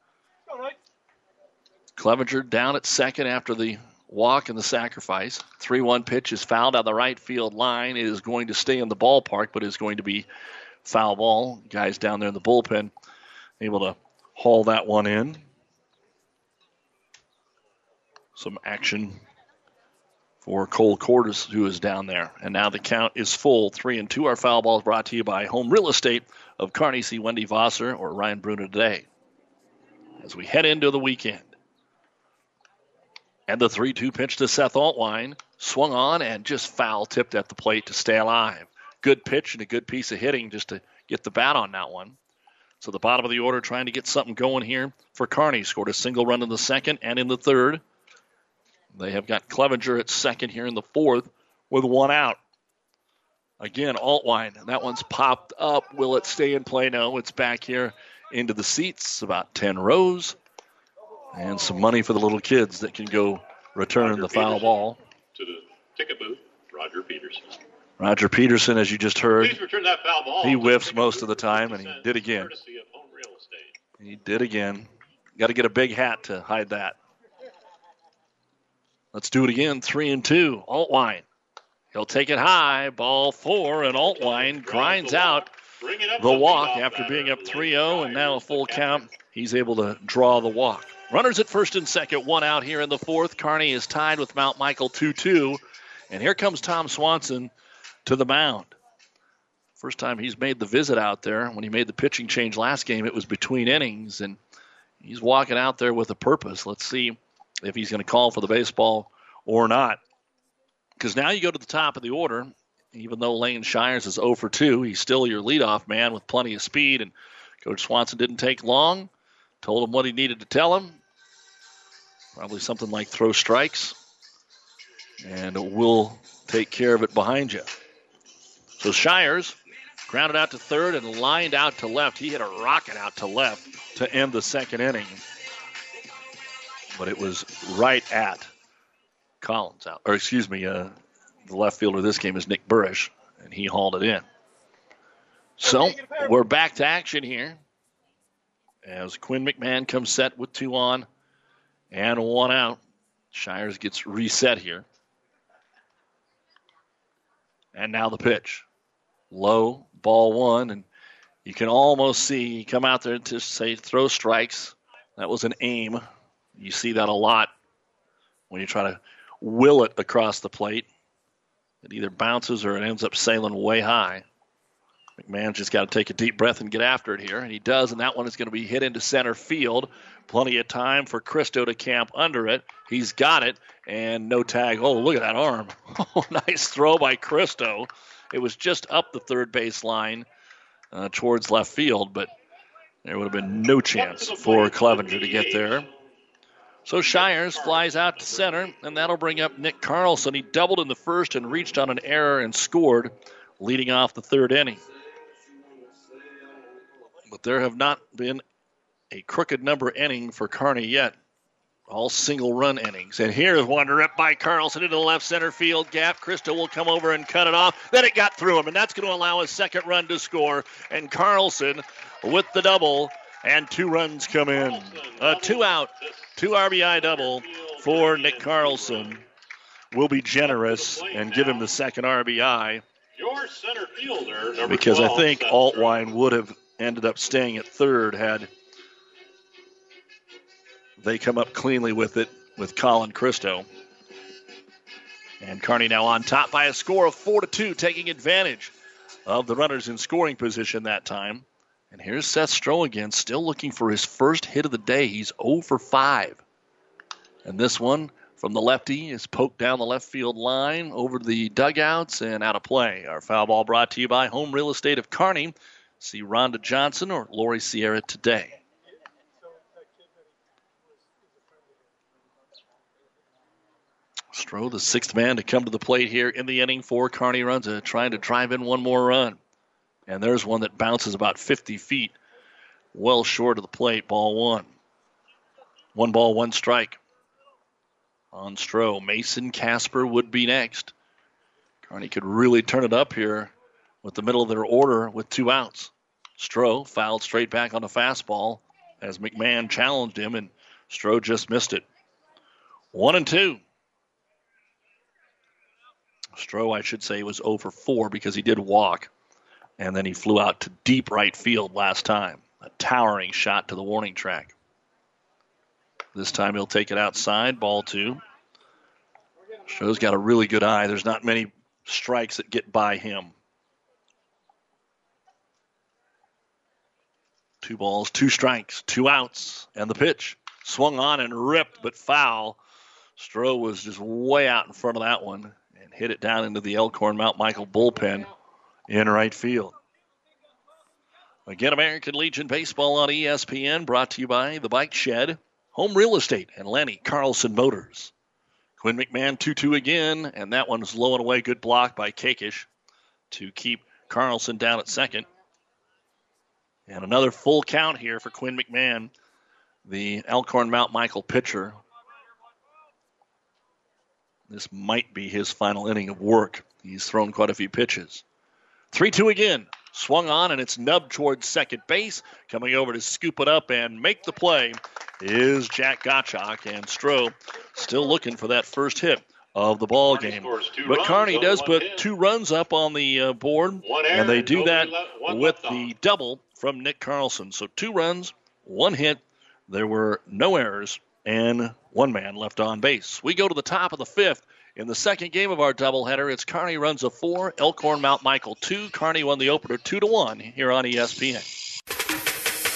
Clevenger down at second after the walk and the sacrifice. 3 1 pitch is fouled on the right field line. It is going to stay in the ballpark, but is going to be foul ball. Guys down there in the bullpen able to haul that one in. Some action for Cole Cordes, who is down there. And now the count is full. Three and two. are foul balls brought to you by Home Real Estate of Kearney. See Wendy Vosser or Ryan Bruner today. As we head into the weekend. And the 3 2 pitch to Seth Altwine. Swung on and just foul tipped at the plate to stay alive. Good pitch and a good piece of hitting just to get the bat on that one. So the bottom of the order trying to get something going here for Kearney. Scored a single run in the second and in the third. They have got Clevenger at second here in the fourth with one out. Again, Altwine. That one's popped up. Will it stay in play? No, it's back here into the seats, about 10 rows. And some money for the little kids that can go return Roger the foul Peterson ball. To the ticket booth, Roger Peterson. Roger Peterson, as you just heard, Please return that foul ball. he whiffs most of the time, and he did again. Courtesy of home real estate. He did again. Got to get a big hat to hide that. Let's do it again. Three and two. Altwine. He'll take it high. Ball four, and Altwine grinds out the walk after being up 3 0 and now a full count. He's able to draw the walk. Runners at first and second, one out here in the fourth. Kearney is tied with Mount Michael 2 2. And here comes Tom Swanson to the mound. First time he's made the visit out there. When he made the pitching change last game, it was between innings, and he's walking out there with a purpose. Let's see if he's going to call for the baseball or not. Because now you go to the top of the order. Even though Lane Shires is 0 for 2, he's still your leadoff man with plenty of speed. And Coach Swanson didn't take long. Told him what he needed to tell him. Probably something like throw strikes. And we'll take care of it behind you. So Shires grounded out to third and lined out to left. He hit a rocket out to left to end the second inning. But it was right at Collins out, or excuse me, uh, the left fielder this game is Nick Burrish, and he hauled it in. So we're back to action here as Quinn McMahon comes set with two on and one out. Shires gets reset here. And now the pitch. Low, ball one, and you can almost see come out there to say throw strikes. That was an aim. You see that a lot when you try to will it across the plate. It either bounces or it ends up sailing way high. McMahon's just got to take a deep breath and get after it here, and he does, and that one is going to be hit into center field. Plenty of time for Christo to camp under it. He's got it, and no tag. Oh, look at that arm. Oh, nice throw by Christo. It was just up the third base line uh, towards left field, but there would have been no chance for Clevenger to get there. So Shires flies out to center, and that'll bring up Nick Carlson. He doubled in the first and reached on an error and scored, leading off the third inning. But there have not been a crooked number inning for Kearney yet. All single run innings. And here's one ripped by Carlson into the left center field gap. Christo will come over and cut it off. Then it got through him, and that's going to allow a second run to score. And Carlson with the double, and two runs come in. A two out, two RBI double for Nick Carlson. We'll be generous and give him the second RBI Your center fielder, because I think Altwine would have ended up staying at third had they come up cleanly with it with Colin Christo. And Kearney now on top by a score of four to two, taking advantage of the runners in scoring position that time. And here's Seth Stroh again, still looking for his first hit of the day. He's 0 for 5. And this one from the lefty is poked down the left field line over the dugouts and out of play. Our foul ball brought to you by Home Real Estate of Kearney. See Rhonda Johnson or Lori Sierra today. Stroh, the sixth man to come to the plate here in the inning for Kearney Runza, uh, trying to drive in one more run. And there's one that bounces about 50 feet, well short of the plate. Ball one. One ball, one strike. On Stroh, Mason Casper would be next. Kearney could really turn it up here with the middle of their order with two outs. Stroh fouled straight back on the fastball as McMahon challenged him, and Stroh just missed it. One and two. Stroh, I should say, was over 4 because he did walk, and then he flew out to deep right field last time. A towering shot to the warning track. This time he'll take it outside, ball two. Stroh's got a really good eye. There's not many strikes that get by him. Two balls, two strikes, two outs, and the pitch. Swung on and ripped, but foul. Stroh was just way out in front of that one and hit it down into the Elkhorn Mount Michael bullpen in right field. Again, American Legion Baseball on ESPN, brought to you by The Bike Shed, Home Real Estate, and Lenny Carlson Motors. Quinn McMahon 2 2 again, and that one's low and away. Good block by Kakish to keep Carlson down at second. And another full count here for Quinn McMahon, the Elkhorn Mount Michael pitcher. This might be his final inning of work. He's thrown quite a few pitches. 3 2 again. Swung on, and it's nubbed towards second base. Coming over to scoop it up and make the play is Jack Gottschalk. And Stroh still looking for that first hit of the ball game. But Kearney does put two runs up on the uh, board, and they do that with the double from Nick Carlson. So two runs, one hit. There were no errors, and one man left on base. We go to the top of the fifth. In the second game of our doubleheader, it's Kearney Runza four, Elkhorn Mount Michael two. Kearney won the opener two to one here on ESPN.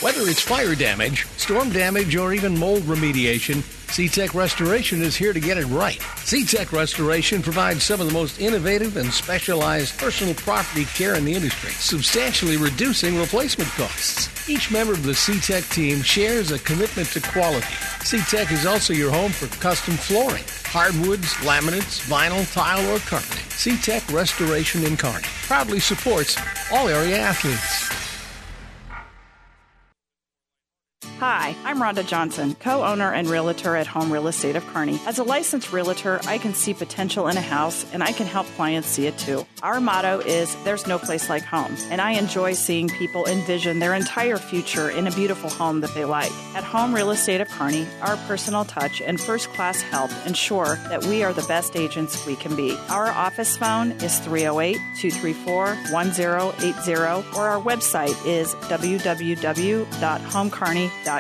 Whether it's fire damage, storm damage, or even mold remediation, SeaTech Restoration is here to get it right. SeaTech Restoration provides some of the most innovative and specialized personal property care in the industry, substantially reducing replacement costs. Each member of the SeaTech team shares a commitment to quality. SeaTech is also your home for custom flooring, hardwoods, laminates, vinyl, tile, or carpeting. SeaTech Restoration in Kearney proudly supports all area athletes. Hi, I'm Rhonda Johnson, co owner and realtor at Home Real Estate of Kearney. As a licensed realtor, I can see potential in a house and I can help clients see it too. Our motto is There's no place like home, and I enjoy seeing people envision their entire future in a beautiful home that they like. At Home Real Estate of Kearney, our personal touch and first class help ensure that we are the best agents we can be. Our office phone is 308 234 1080, or our website is www.homecarney.com.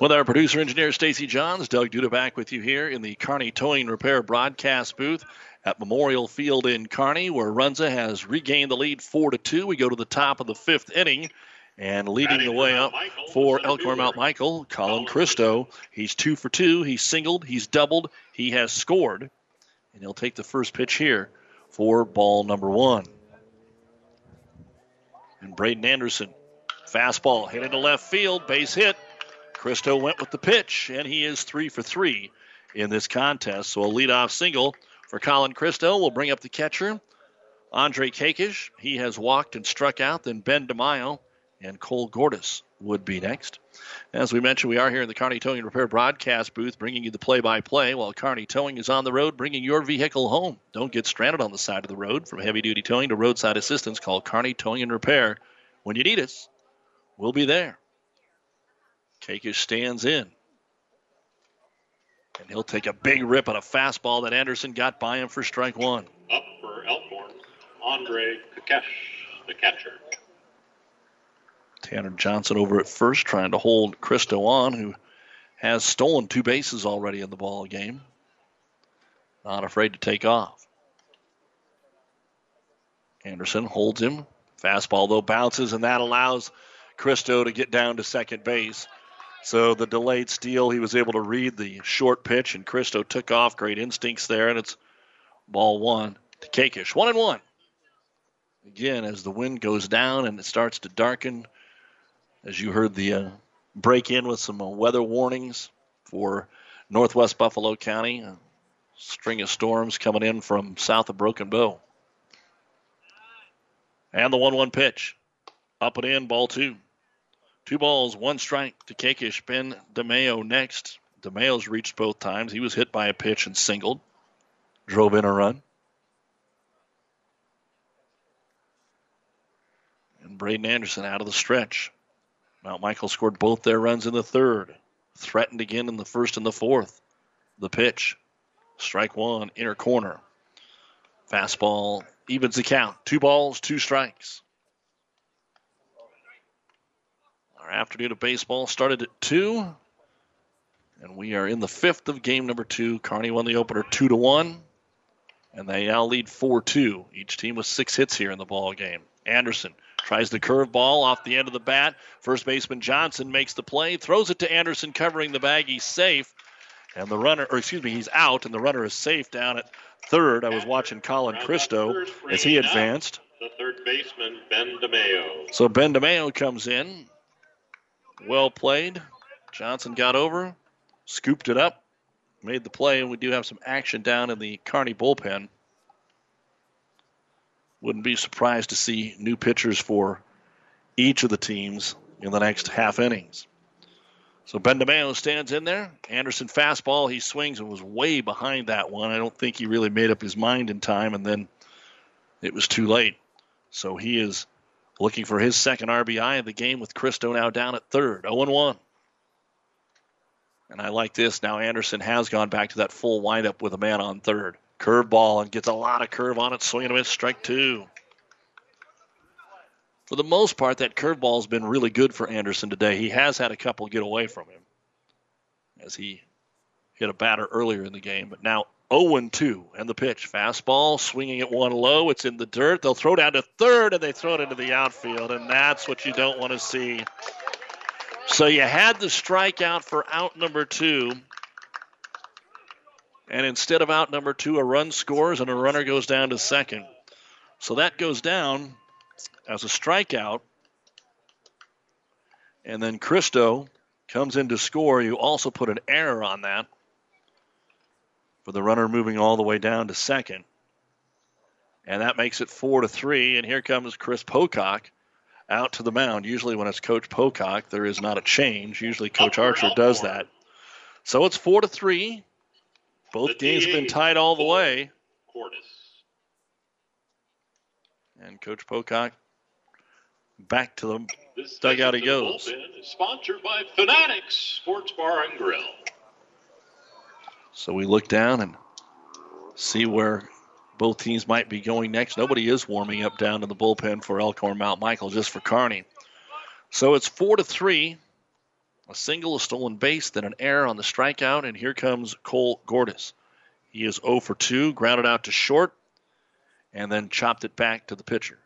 With our producer engineer Stacy Johns, Doug Duda back with you here in the Kearney Towing Repair broadcast booth at Memorial Field in Kearney, where Runza has regained the lead four to two. We go to the top of the fifth inning. And leading the way up for Elkhorn Mount Michael, Colin Christo. He's two for two. He's singled. He's doubled. He has scored. And he'll take the first pitch here for ball number one. And Braden Anderson Fastball hit into left field, base hit. Christo went with the pitch, and he is three for three in this contest. So a leadoff single for Colin Christo will bring up the catcher, Andre Kakish. He has walked and struck out. Then Ben DeMeo and Cole Gordis would be next. As we mentioned, we are here in the Kearney Towing and Repair broadcast booth bringing you the play by play while Kearney Towing is on the road bringing your vehicle home. Don't get stranded on the side of the road. From heavy duty towing to roadside assistance, call Kearney Towing and Repair. When you need us, will be there. Kakish stands in. And he'll take a big rip on a fastball that Anderson got by him for strike one. Up for Elkhorn, Andre Kakish, the catcher. Tanner Johnson over at first trying to hold Christo on, who has stolen two bases already in the ball game. Not afraid to take off. Anderson holds him. Fastball, though, bounces, and that allows Christo to get down to second base. So the delayed steal, he was able to read the short pitch, and Christo took off. Great instincts there, and it's ball one to Kakish. One and one. Again, as the wind goes down and it starts to darken, as you heard the uh, break in with some uh, weather warnings for northwest Buffalo County, a string of storms coming in from south of Broken Bow. And the 1 1 pitch. Up and in, ball two. Two balls, one strike to Kakish. Ben DeMeo next. DeMeo's reached both times. He was hit by a pitch and singled. Drove in a run. And Braden Anderson out of the stretch. Mount Michael scored both their runs in the third. Threatened again in the first and the fourth. The pitch. Strike one, inner corner. Fastball evens the count. Two balls, two strikes. Our afternoon of baseball started at two, and we are in the fifth of game number two. Kearney won the opener two to one, and they now lead four two. Each team with six hits here in the ball game. Anderson tries the curveball off the end of the bat. First baseman Johnson makes the play, throws it to Anderson, covering the bag. He's safe, and the runner, or excuse me, he's out, and the runner is safe down at third. I was watching Colin Christo as he advanced. The third baseman, Ben DeMeo. So Ben DeMeo comes in. Well played. Johnson got over, scooped it up, made the play, and we do have some action down in the Kearney bullpen. Wouldn't be surprised to see new pitchers for each of the teams in the next half innings. So Ben DeMeo stands in there. Anderson fastball. He swings and was way behind that one. I don't think he really made up his mind in time, and then it was too late. So he is looking for his second RBI of the game with Christo now down at third. 0 1. And I like this. Now Anderson has gone back to that full windup with a man on third. Curveball and gets a lot of curve on it. Swing and a miss. Strike two. For the most part, that curveball has been really good for Anderson today. He has had a couple get away from him as he hit a batter earlier in the game, but now 0 2 and the pitch. Fastball swinging at one low. It's in the dirt. They'll throw down to third and they throw it into the outfield, and that's what you don't want to see. So you had the strikeout for out number two. And instead of out number two, a run scores and a runner goes down to second. So that goes down as a strikeout. And then Christo comes in to score. You also put an error on that for the runner moving all the way down to second. And that makes it four to three. And here comes Chris Pocock out to the mound. Usually, when it's Coach Pocock, there is not a change. Usually, Coach Archer does that. So it's four to three. Both games have been tied all the way. And Coach Pocock back to the dugout he segment of the goes. is sponsored by Fanatics Sports Bar and Grill. So we look down and see where both teams might be going next. Nobody is warming up down in the bullpen for Elkhorn Mount Michael, just for Kearney. So it's four to three. A single, a stolen base, then an error on the strikeout, and here comes Cole Gordis. He is 0 for 2, grounded out to short, and then chopped it back to the pitcher.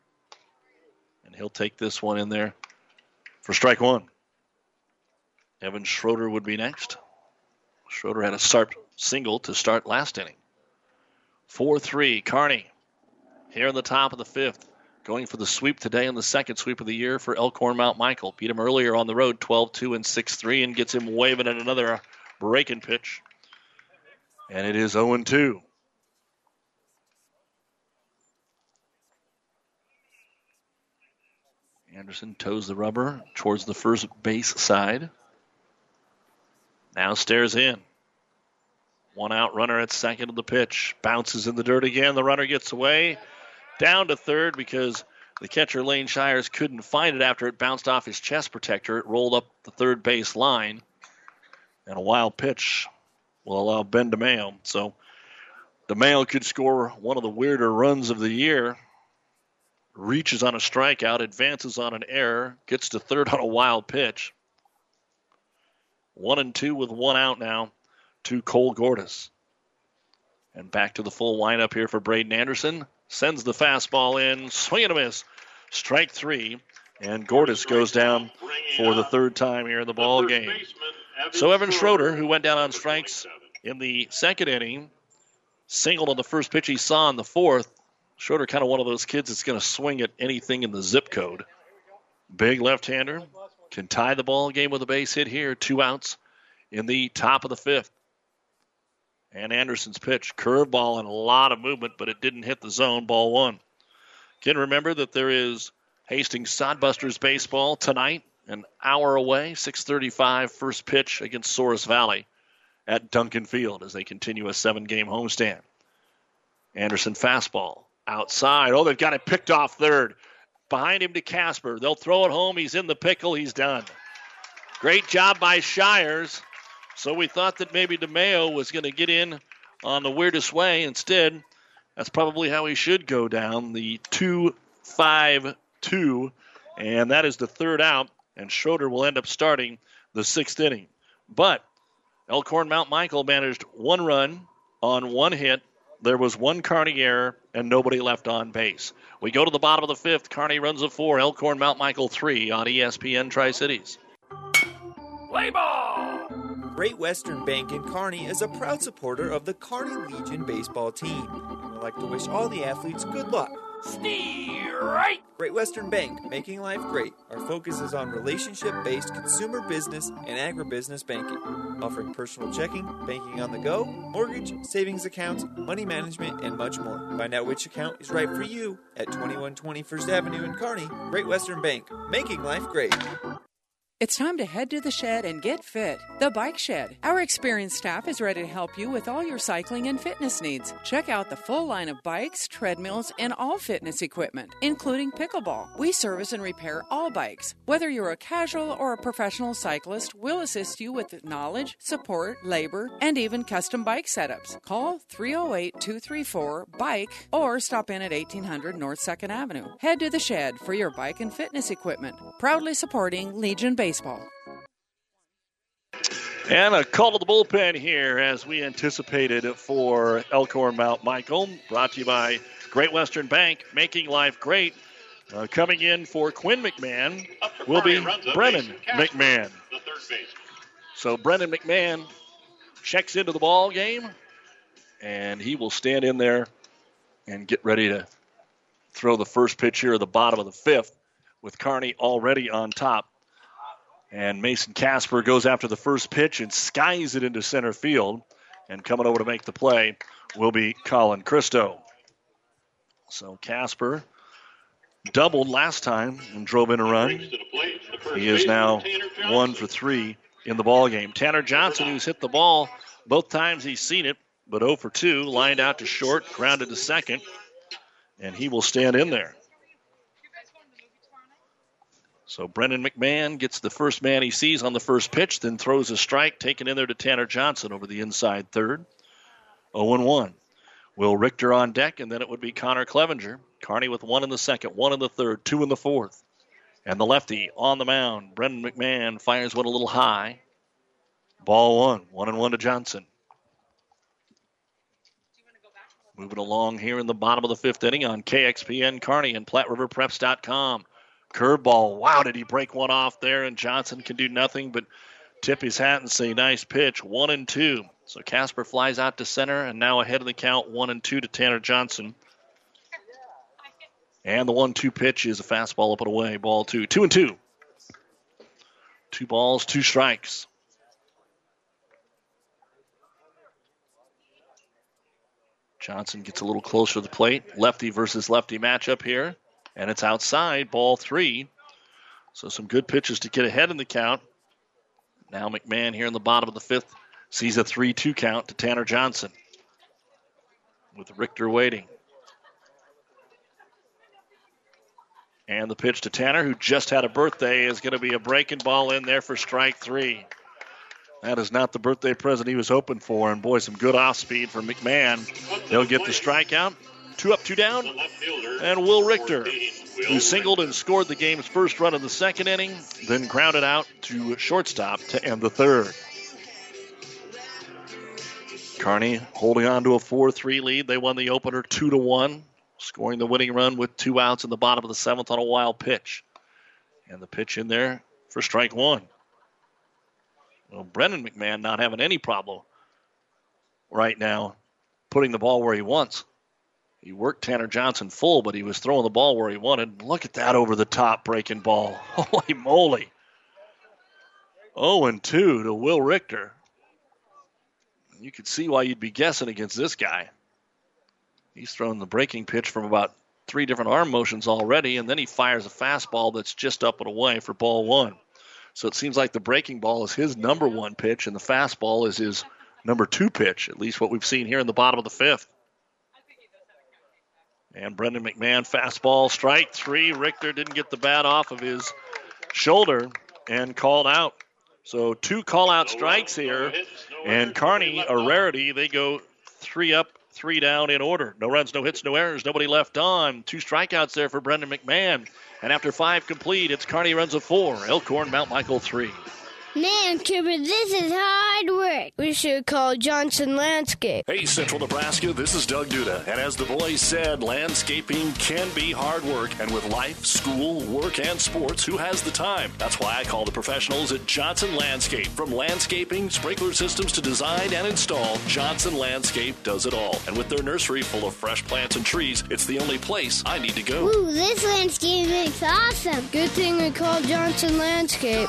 And he'll take this one in there for strike one. Evan Schroeder would be next. Schroeder had a sharp single to start last inning. 4 3, Kearney here in the top of the fifth. Going for the sweep today in the second sweep of the year for Elkhorn Mount Michael. Beat him earlier on the road 12 2 and 6 3 and gets him waving at another breaking pitch. And it is 0 2. Anderson toes the rubber towards the first base side. Now stares in. One out runner at second of the pitch. Bounces in the dirt again. The runner gets away. Down to third because the catcher Lane Shires couldn't find it after it bounced off his chest protector. It rolled up the third base line. And a wild pitch will allow Ben DeMeo. So DeMeo could score one of the weirder runs of the year. Reaches on a strikeout, advances on an error, gets to third on a wild pitch. One and two with one out now to Cole Gordis. And back to the full lineup here for Braden Anderson. Sends the fastball in, swing and a miss. Strike three. And Gordis goes down for the third time here in the ball game. So Evan Schroeder, who went down on strikes in the second inning, singled on the first pitch he saw in the fourth. Schroeder kind of one of those kids that's going to swing at anything in the zip code. Big left-hander can tie the ball game with a base hit here. Two outs in the top of the fifth. And Anderson's pitch, curveball and a lot of movement, but it didn't hit the zone. Ball one. Again, remember that there is Hastings Sodbusters baseball tonight, an hour away, 6:35 first pitch against Souris Valley at Duncan Field as they continue a seven-game homestand. Anderson fastball outside. Oh, they've got it picked off third. Behind him to Casper. They'll throw it home. He's in the pickle. He's done. Great job by Shires. So we thought that maybe DeMeo was going to get in on the weirdest way. Instead, that's probably how he should go down. The 2 5 2. And that is the third out. And Schroeder will end up starting the sixth inning. But Elkhorn Mount Michael managed one run on one hit. There was one Kearney error and nobody left on base. We go to the bottom of the fifth. Kearney Runza four. Elkhorn Mount Michael three on ESPN Tri Cities. Play ball! Great Western Bank in Kearney is a proud supporter of the Kearney Legion baseball team. And would like to wish all the athletes good luck Right. Great Western Bank, making life great. Our focus is on relationship based consumer business and agribusiness banking, offering personal checking, banking on the go, mortgage, savings accounts, money management, and much more. Find out which account is right for you at 2120 First Avenue in Kearney. Great Western Bank, making life great. It's time to head to the shed and get fit. The Bike Shed. Our experienced staff is ready to help you with all your cycling and fitness needs. Check out the full line of bikes, treadmills, and all fitness equipment, including pickleball. We service and repair all bikes. Whether you're a casual or a professional cyclist, we'll assist you with knowledge, support, labor, and even custom bike setups. Call 308 234 BIKE or stop in at 1800 North 2nd Avenue. Head to the shed for your bike and fitness equipment. Proudly supporting Legion Baseball. And a call to the bullpen here as we anticipated for Elkhorn Mount Michael. Brought to you by Great Western Bank, making life great. Uh, coming in for Quinn McMahon will be Brennan McMahon. So Brennan McMahon checks into the ball game, and he will stand in there and get ready to throw the first pitch here at the bottom of the fifth, with Kearney already on top. And Mason Casper goes after the first pitch and skies it into center field. And coming over to make the play will be Colin Christo. So Casper doubled last time and drove in a run. He is now one for three in the ball game. Tanner Johnson, who's hit the ball both times he's seen it, but 0 for 2, lined out to short, grounded to second, and he will stand in there. So Brendan McMahon gets the first man he sees on the first pitch, then throws a strike, taken in there to Tanner Johnson over the inside third. 0 1. Will Richter on deck, and then it would be Connor Clevenger. Kearney with one in the second, one in the third, two in the fourth. And the lefty on the mound, Brendan McMahon fires one a little high. Ball one, one and one to Johnson. Moving along here in the bottom of the fifth inning on KXPN Kearney and PlatteRiverPreps.com. Curveball. Wow, did he break one off there? And Johnson can do nothing but tip his hat and say, nice pitch. One and two. So Casper flies out to center and now ahead of the count, one and two to Tanner Johnson. And the one two pitch is a fastball up and away. Ball two. Two and two. Two balls, two strikes. Johnson gets a little closer to the plate. Lefty versus lefty matchup here and it's outside, ball three. So some good pitches to get ahead in the count. Now McMahon here in the bottom of the fifth sees a 3 2 count to Tanner Johnson with Richter waiting. And the pitch to Tanner, who just had a birthday, is going to be a breaking ball in there for strike three. That is not the birthday present he was hoping for. And boy, some good off speed from McMahon. They'll get the strikeout. Two up, two down. And Will Richter, who singled and scored the game's first run in the second inning, then grounded out to shortstop to end the third. Kearney holding on to a 4 3 lead. They won the opener 2 to 1, scoring the winning run with two outs in the bottom of the seventh on a wild pitch. And the pitch in there for strike one. Well, Brennan McMahon not having any problem right now putting the ball where he wants. He worked Tanner Johnson full, but he was throwing the ball where he wanted. Look at that over the top breaking ball. Holy moly. 0 and 2 to Will Richter. You could see why you'd be guessing against this guy. He's thrown the breaking pitch from about three different arm motions already, and then he fires a fastball that's just up and away for ball one. So it seems like the breaking ball is his number one pitch, and the fastball is his number two pitch, at least what we've seen here in the bottom of the fifth. And Brendan McMahon, fastball, strike three. Richter didn't get the bat off of his shoulder and called out. So two call out strikes here. And Kearney, a rarity, they go three up, three down in order. No runs, no hits, no errors, nobody left on. Two strikeouts there for Brendan McMahon. And after five complete, it's Kearney Runza four. Elkhorn, Mount Michael three. Man, Cooper, this is hard work. We should call Johnson Landscape. Hey, Central Nebraska, this is Doug Duda. And as the boys said, landscaping can be hard work. And with life, school, work, and sports, who has the time? That's why I call the professionals at Johnson Landscape. From landscaping, sprinkler systems to design and install, Johnson Landscape does it all. And with their nursery full of fresh plants and trees, it's the only place I need to go. Ooh, this landscape looks awesome. Good thing we called Johnson Landscape.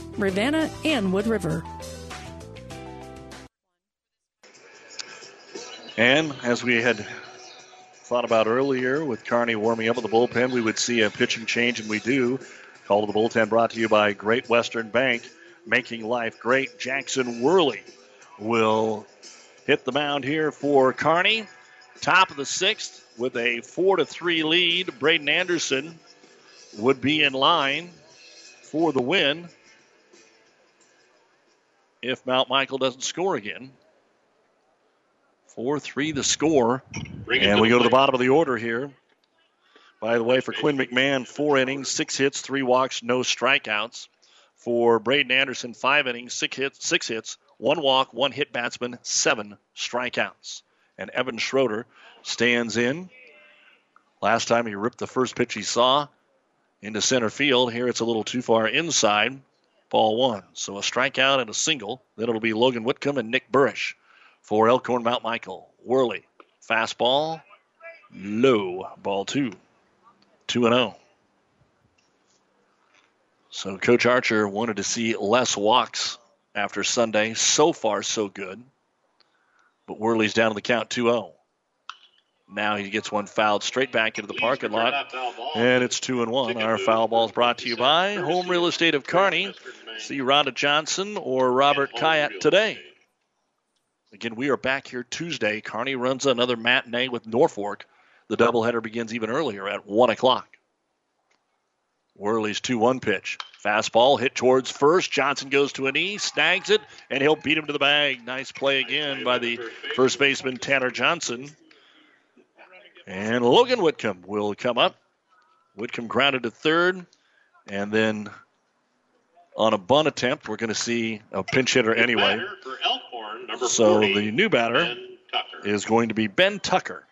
Ravenna, and Wood River. And as we had thought about earlier with Kearney warming up with the bullpen, we would see a pitching change, and we do. Call to the bullpen brought to you by Great Western Bank, making life great. Jackson Worley will hit the mound here for Kearney. Top of the sixth with a four to three lead. Braden Anderson would be in line for the win if Mount Michael doesn't score again. 4 3 the score. and we go to the bottom of the order here. By the way, for Quinn McMahon, four innings, six hits, three walks, no strikeouts. For Braden Anderson, five innings, six hits, six hits, one walk, one hit batsman, seven strikeouts. And Evan Schroeder stands in. Last time he ripped the first pitch he saw into center field. Here it's a little too far inside. Ball one. So a strikeout and a single. Then it'll be Logan Whitcomb and Nick Burrish for Elkhorn Mount Michael. Worley. Fastball. Low. Ball two. 2 and 0. So Coach Archer wanted to see less walks after Sunday. So far, so good. But Worley's down to the count 2 0. Now he gets one fouled straight back into the parking lot. And it's 2 and 1. Our foul ball is brought to you by Home Real Estate of Kearney. See Rhonda Johnson or Robert Kayat today. Again, we are back here Tuesday. Kearney runs another matinee with Norfolk. The doubleheader begins even earlier at 1 o'clock. Worley's 2 1 pitch. Fastball hit towards first. Johnson goes to a knee, snags it, and he'll beat him to the bag. Nice play again by the first baseman, Tanner Johnson. And Logan Whitcomb will come up. Whitcomb grounded to third. And then on a bunt attempt, we're going to see a pinch hitter anyway. So the new batter is going to be Ben Tucker.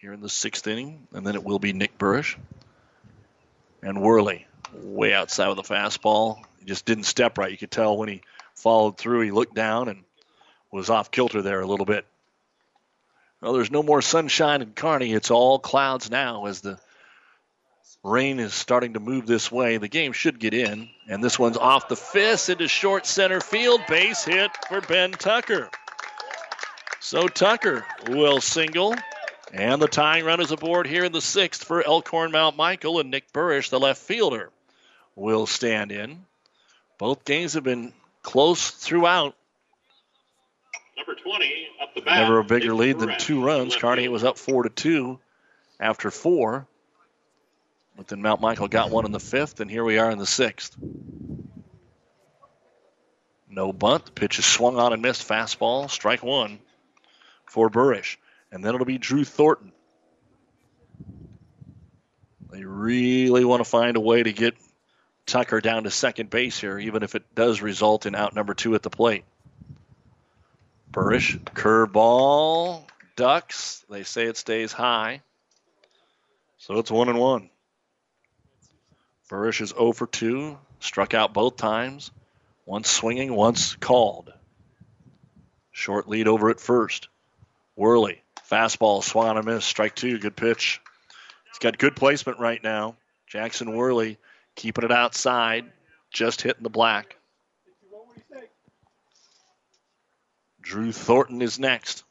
Here in the sixth inning, and then it will be Nick Burrish and Worley way outside with the fastball. He just didn't step right. You could tell when he followed through, he looked down and was off kilter there a little bit. Well, there's no more sunshine in Kearney. It's all clouds now as the rain is starting to move this way. The game should get in, and this one's off the fist into short center field. Base hit for Ben Tucker. So Tucker will single, and the tying run is aboard here in the sixth for Elkhorn Mount Michael, and Nick Burrish, the left fielder, will stand in. Both games have been close throughout. Number 20 up the bat. Never a bigger lead than two runs. Kearney was up four to two after four. But then Mount Michael got one in the fifth, and here we are in the sixth. No bunt. The pitch is swung on and missed. Fastball, strike one for Burrish. And then it'll be Drew Thornton. They really want to find a way to get Tucker down to second base here, even if it does result in out number two at the plate. Burrish, curveball, ducks. They say it stays high. So it's one and one. Burrish is 0 for 2, struck out both times. Once swinging, once called. Short lead over at first. Worley, fastball, swung on a miss, strike two, good pitch. He's got good placement right now. Jackson Worley keeping it outside, just hitting the black. Drew Thornton is next.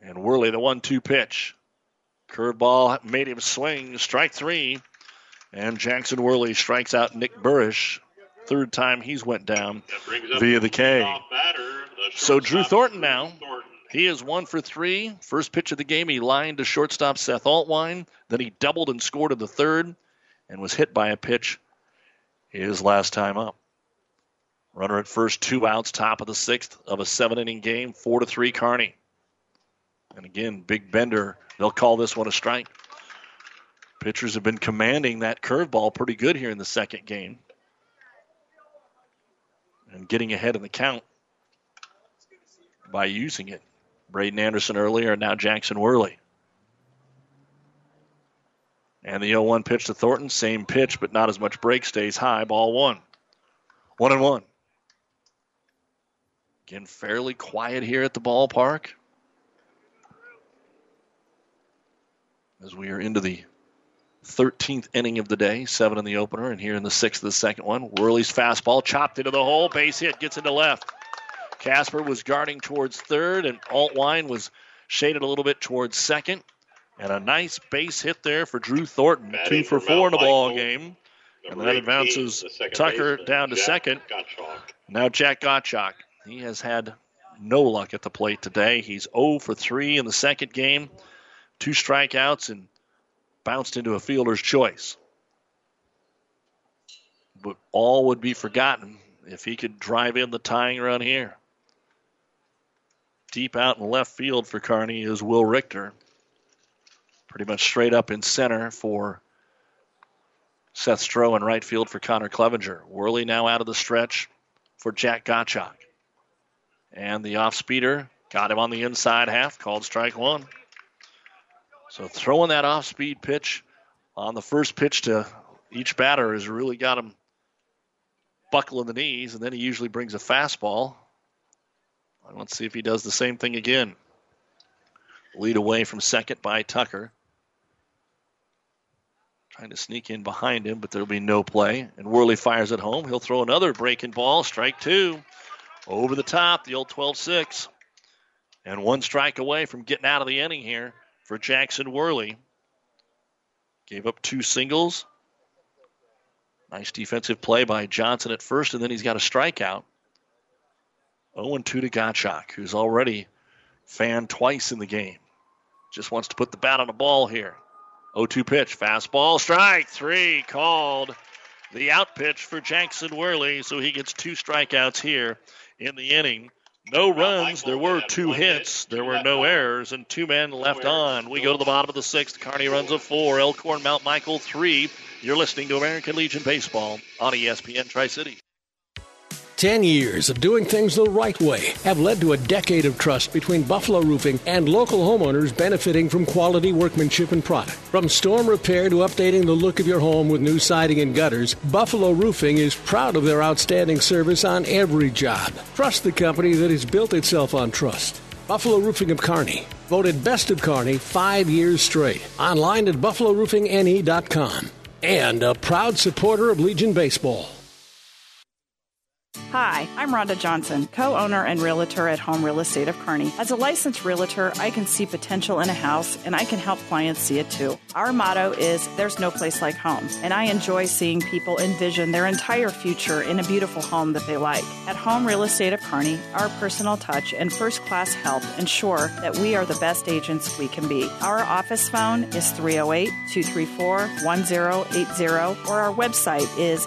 And Worley, the one two pitch. Curveball made him swing. Strike three. And Jackson Worley strikes out Nick Burrish. Third time he's went down via the K. So Drew Thornton now. He is one for three. First pitch of the game, he lined to shortstop Seth Altwine. Then he doubled and scored in the third and was hit by a pitch his last time up. Runner at first, two outs, top of the sixth of a seven inning game, four to three, Kearney. And again, Big Bender, they'll call this one a strike. Pitchers have been commanding that curveball pretty good here in the second game. And getting ahead in the count by using it. Braden Anderson earlier, and now Jackson Worley. And the 0 1 pitch to Thornton, same pitch, but not as much break, stays high, ball one. One and one. Again, fairly quiet here at the ballpark. As we are into the 13th inning of the day, seven in the opener, and here in the sixth of the second one. Worley's fastball chopped into the hole, base hit, gets into left. Casper was guarding towards third, and Altwine was shaded a little bit towards second. And a nice base hit there for Drew Thornton, two for four in the ball game. And that advances Tucker down to second. Now Jack Gottschalk. He has had no luck at the plate today. He's 0 for 3 in the second game, two strikeouts, and bounced into a fielder's choice. But all would be forgotten if he could drive in the tying run here. Deep out in left field for Kearney is Will Richter. Pretty much straight up in center for Seth Stroh in right field for Connor Clevenger. Worley now out of the stretch for Jack Gottschalk. And the off speeder got him on the inside half, called strike one. So throwing that off speed pitch on the first pitch to each batter has really got him buckling the knees, and then he usually brings a fastball. Let's see if he does the same thing again. Lead away from second by Tucker. Trying to sneak in behind him, but there'll be no play. And Worley fires at home. He'll throw another breaking ball. Strike two. Over the top, the old 12 6. And one strike away from getting out of the inning here for Jackson Worley. Gave up two singles. Nice defensive play by Johnson at first, and then he's got a strikeout. 0 2 to Gottschalk, who's already fanned twice in the game. Just wants to put the bat on the ball here. 0 2 pitch, fastball, strike three called. The out pitch for Jackson Worley, so he gets two strikeouts here in the inning. No runs. There were two hits. There were no errors, and two men left on. We go to the bottom of the sixth. Kearney Runza four. Elkhorn Mount Michael three. You're listening to American Legion Baseball on ESPN Tri City. Ten years of doing things the right way have led to a decade of trust between Buffalo Roofing and local homeowners benefiting from quality workmanship and product. From storm repair to updating the look of your home with new siding and gutters, Buffalo Roofing is proud of their outstanding service on every job. Trust the company that has built itself on trust. Buffalo Roofing of Kearney, voted best of Kearney five years straight. Online at buffaloroofingne.com. And a proud supporter of Legion Baseball. Hi, I'm Rhonda Johnson, co owner and realtor at Home Real Estate of Kearney. As a licensed realtor, I can see potential in a house and I can help clients see it too. Our motto is There's no place like home, and I enjoy seeing people envision their entire future in a beautiful home that they like. At Home Real Estate of Kearney, our personal touch and first class help ensure that we are the best agents we can be. Our office phone is 308 234 1080, or our website is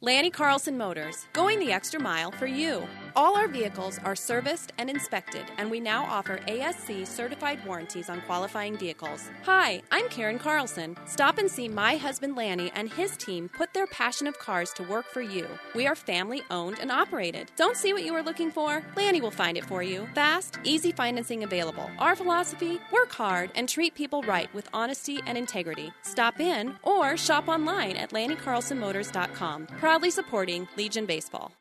Lanny Carlson Motors, going the extra mile for you. All our vehicles are serviced and inspected, and we now offer ASC certified warranties on qualifying vehicles. Hi, I'm Karen Carlson. Stop and see my husband Lanny and his team put their passion of cars to work for you. We are family owned and operated. Don't see what you are looking for? Lanny will find it for you. Fast, easy financing available. Our philosophy work hard and treat people right with honesty and integrity. Stop in or shop online at LannyCarlsonMotors.com. Proudly supporting Legion Baseball.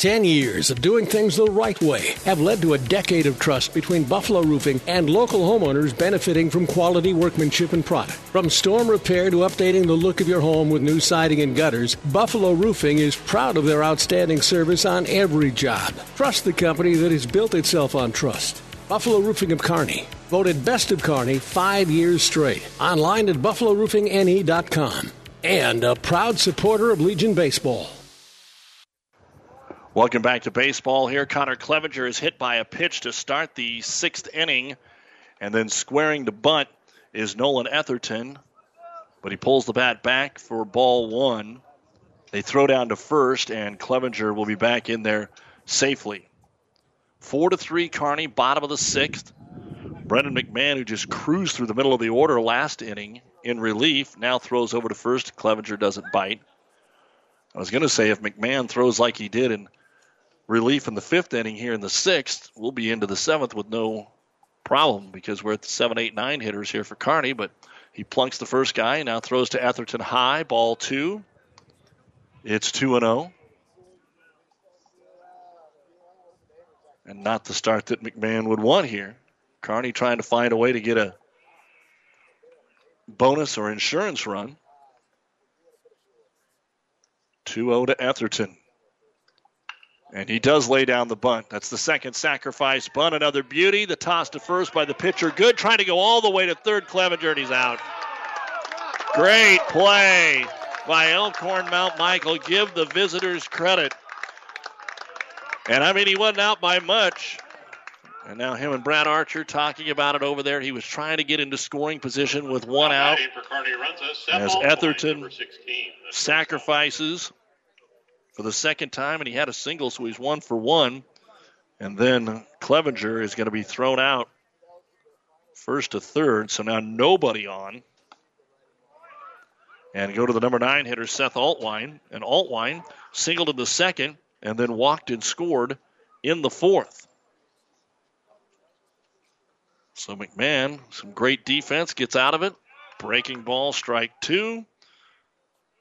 Ten years of doing things the right way have led to a decade of trust between Buffalo Roofing and local homeowners benefiting from quality workmanship and product. From storm repair to updating the look of your home with new siding and gutters, Buffalo Roofing is proud of their outstanding service on every job. Trust the company that has built itself on trust. Buffalo Roofing of Kearney, voted best of Kearney five years straight. Online at buffaloroofingne.com. And a proud supporter of Legion Baseball. Welcome back to baseball here. Connor Clevenger is hit by a pitch to start the sixth inning, and then squaring to bunt is Nolan Etherton, but he pulls the bat back for ball one. They throw down to first, and Clevenger will be back in there safely. Four to three, Kearney, bottom of the sixth. Brendan McMahon, who just cruised through the middle of the order last inning in relief, now throws over to first. Clevenger doesn't bite. I was going to say if McMahon throws like he did in relief in the fifth inning here in the sixth, we'll be into the seventh with no problem because we're at the seven, eight, nine hitters here for Kearney. But he plunks the first guy, and now throws to Atherton high, ball two. It's 2 and 0. And not the start that McMahon would want here. Kearney trying to find a way to get a bonus or insurance run. 2 0 to Etherton. And he does lay down the bunt. That's the second sacrifice bunt. Another beauty. The toss to first by the pitcher. Good. Trying to go all the way to third. Clevenger, and he's out. Great play by Elkhorn Mount Michael. Give the visitors credit. And I mean, he wasn't out by much. And now him and Brad Archer talking about it over there. He was trying to get into scoring position with one out. As Etherton sacrifices for the second time, and he had a single, so he's one for one. And then Clevenger is going to be thrown out first to third, so now nobody on. And go to the number nine hitter, Seth Altwine. And Altwine singled in the second and then walked and scored in the fourth. So McMahon, some great defense, gets out of it. Breaking ball, strike two.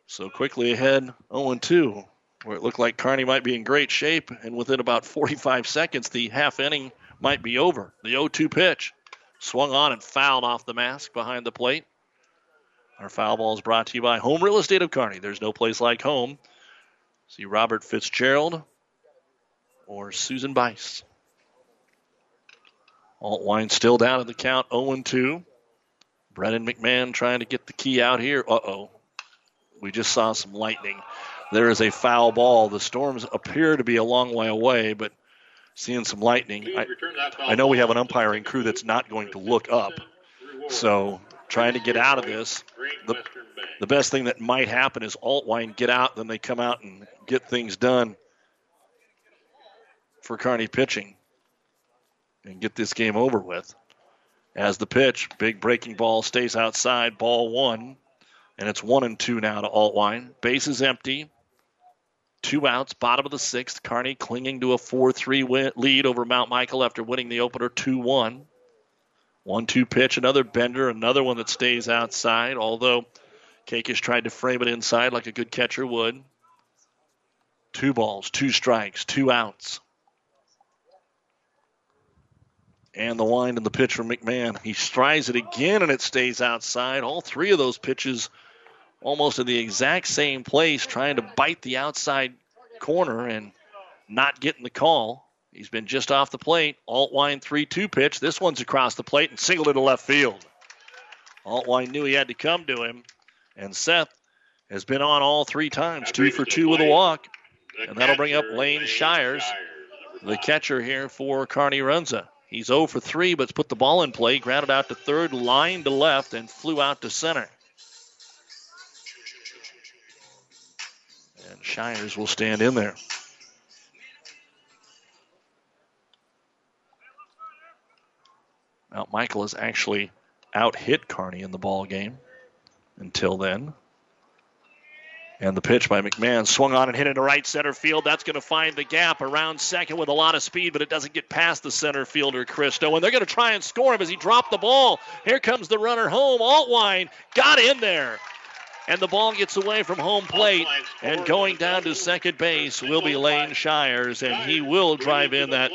So quickly ahead, 0 2 where it looked like Kearney might be in great shape, and within about 45 seconds, the half inning might be over. The 0 2 pitch swung on and fouled off the mask behind the plate. Our foul ball is brought to you by Home Real Estate of Kearney. There's no place like home. See Robert Fitzgerald or Susan Bice. Altwine still down in the count 0 2. Brennan McMahon trying to get the key out here. Uh oh. We just saw some lightning there is a foul ball. The Storms appear to be a long way away, but seeing some lightning. I, I know we have an umpiring crew that's not going to look up. So trying to get out of this. The, the best thing that might happen is Altwine get out, then they come out and get things done for Kearney pitching and get this game over with. As the pitch, big breaking ball stays outside, ball one, and it's one and two now to Altwine. Base is empty. Two outs, bottom of the sixth. Kearney clinging to a 4 3 lead over Mount Michael after winning the opener 2 1. 1 2 pitch, another bender, another one that stays outside, although Kakish tried to frame it inside like a good catcher would. Two balls, two strikes, two outs. And the wind and the pitch from McMahon. He strides it again and it stays outside. All three of those pitches almost in the exact same place, trying to bite the outside corner and not getting the call. He's been just off the plate. Altwine 3 2 pitch. This one's across the plate and singled into left field. Altwine knew he had to come to him, and Seth has been on all three times, two for two with a walk. And that'll bring up Lane Shires, the catcher here for Kearney Runza. He's 0 for 3, but's put the ball in play, grounded out to third, line to left, and flew out to center. And Shires will stand in there. Mount Michael has actually out hit Kearney in the ball game until then. And the pitch by McMahon swung on and hit into right center field. That's going to find the gap around second with a lot of speed, but it doesn't get past the center fielder, Christo. And they're going to try and score him as he dropped the ball. Here comes the runner home. Altwine got in there and the ball gets away from home plate. And going down to second base will be Lane Shires, and he will drive in that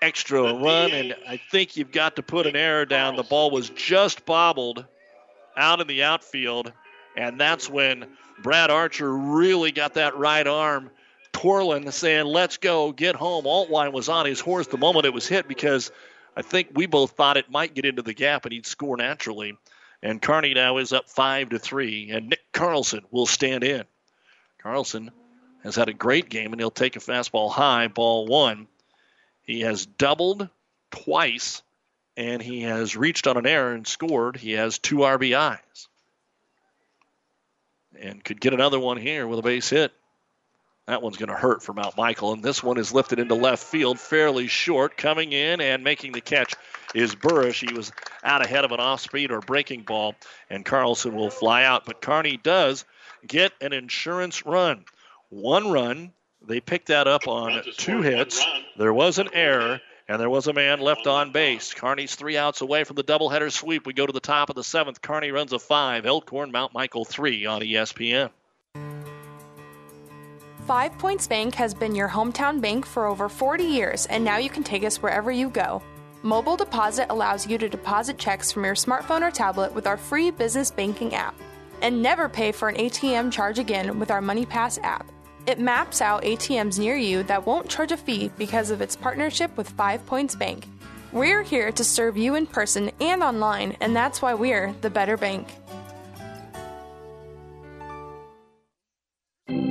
extra run. And I think you've got to put an error down. The ball was just bobbled out in the outfield, and that's when Brad Archer really got that right arm twirling, saying, Let's go, get home. Altwine was on his horse the moment it was hit because I think we both thought it might get into the gap and he'd score naturally. And Kearney now is up five to three, and Nick Carlson will stand in. Carlson has had a great game, and he'll take a fastball high, ball one. He has doubled twice, and he has reached on an error and scored. He has two RBIs, and could get another one here with a base hit. That one's going to hurt for Mount Michael, and this one is lifted into left field fairly short. Coming in and making the catch is Burrish. He was out ahead of an off speed or breaking ball, and Carlson will fly out. But Kearney does get an insurance run. One run. They picked that up on two hits. There was an error, and there was a man left on base. Kearney's three outs away from the doubleheader sweep. We go to the top of the seventh. Kearney Runza five. Elkhorn, Mount Michael three on ESPN. Five Points Bank has been your hometown bank for over 40 years, and now you can take us wherever you go. Mobile Deposit allows you to deposit checks from your smartphone or tablet with our free business banking app. And never pay for an ATM charge again with our MoneyPass app. It maps out ATMs near you that won't charge a fee because of its partnership with Five Points Bank. We're here to serve you in person and online, and that's why we're the better bank.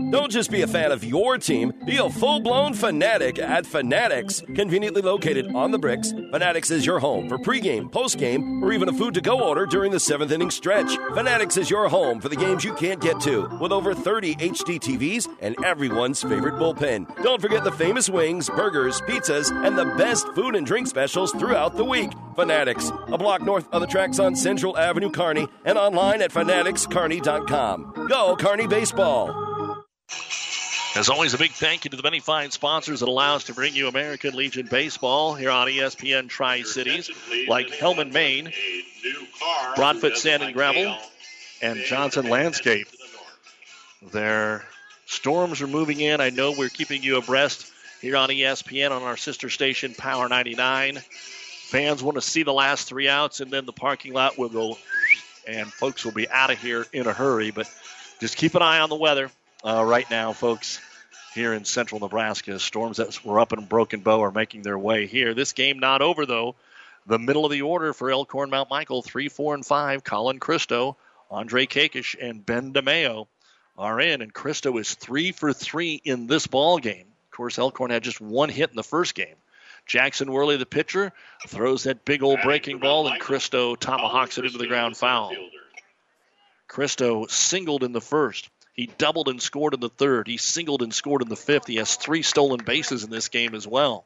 Don't just be a fan of your team, be a full blown fanatic at Fanatics. Conveniently located on the bricks, Fanatics is your home for pregame, postgame, or even a food to go order during the seventh inning stretch. Fanatics is your home for the games you can't get to, with over 30 HD TVs and everyone's favorite bullpen. Don't forget the famous wings, burgers, pizzas, and the best food and drink specials throughout the week. Fanatics, a block north of the tracks on Central Avenue, Kearney, and online at fanaticskearney.com. Go, Kearney Baseball! As always, a big thank you to the many fine sponsors that allow us to bring you American Legion Baseball here on ESPN Tri Cities, like Hellman Maine, Broadfoot Sand and Gravel, and Johnson Landscape. Their storms are moving in. I know we're keeping you abreast here on ESPN on our sister station, Power 99. Fans want to see the last three outs, and then the parking lot will go, and folks will be out of here in a hurry. But just keep an eye on the weather uh, right now, folks here in central Nebraska. Storms that were up in Broken Bow are making their way here. This game not over, though. The middle of the order for Elkhorn Mount Michael, 3, 4, and 5. Colin Christo, Andre Kakish, and Ben DeMeo are in, and Christo is 3 for 3 in this ball game. Of course, Elkhorn had just one hit in the first game. Jackson Worley, the pitcher, throws that big old breaking ball, and Christo tomahawks it into the ground foul. Christo singled in the first. He doubled and scored in the third. He singled and scored in the fifth. He has three stolen bases in this game as well.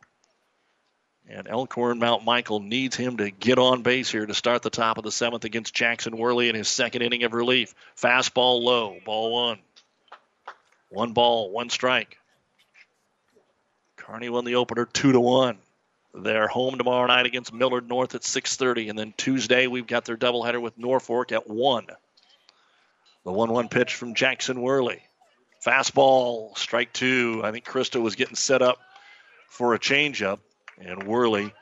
And Elkhorn Mount Michael needs him to get on base here to start the top of the seventh against Jackson Worley in his second inning of relief. Fastball low, ball one. One ball, one strike. Kearney won the opener two to one. They're home tomorrow night against Millard North at 6:30, and then Tuesday we've got their doubleheader with Norfolk at one. The 1 1 pitch from Jackson Worley. Fastball, strike two. I think Christo was getting set up for a changeup, and Worley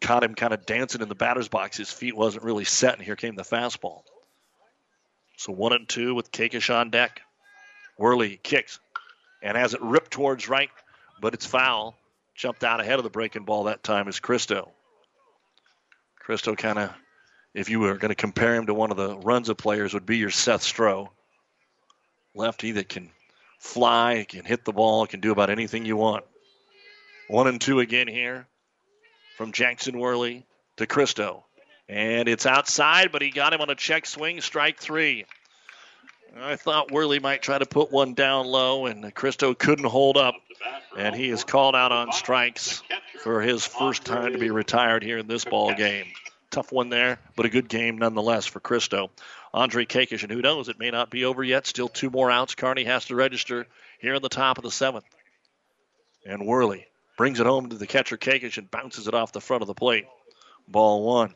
caught him kind of dancing in the batter's box. His feet wasn't really set, and here came the fastball. So one and two with Kakish on deck. Worley kicks and has it ripped towards right, but it's foul. Jumped out ahead of the breaking ball that time is Christo. Christo kind of if you were going to compare him to one of the Runza players, would be your Seth Stroh. Lefty that can fly, can hit the ball, can do about anything you want. One and two again here from Jackson Worley to Christo. And it's outside, but he got him on a check swing, strike three. I thought Worley might try to put one down low, and Christo couldn't hold up. And he is called out on strikes for his first time to be retired here in this ball game. Tough one there, but a good game nonetheless for Christo. Andre Kakish, and who knows, it may not be over yet. Still two more outs. Kearney has to register here in the top of the seventh. And Worley brings it home to the catcher Kakish and bounces it off the front of the plate. Ball one.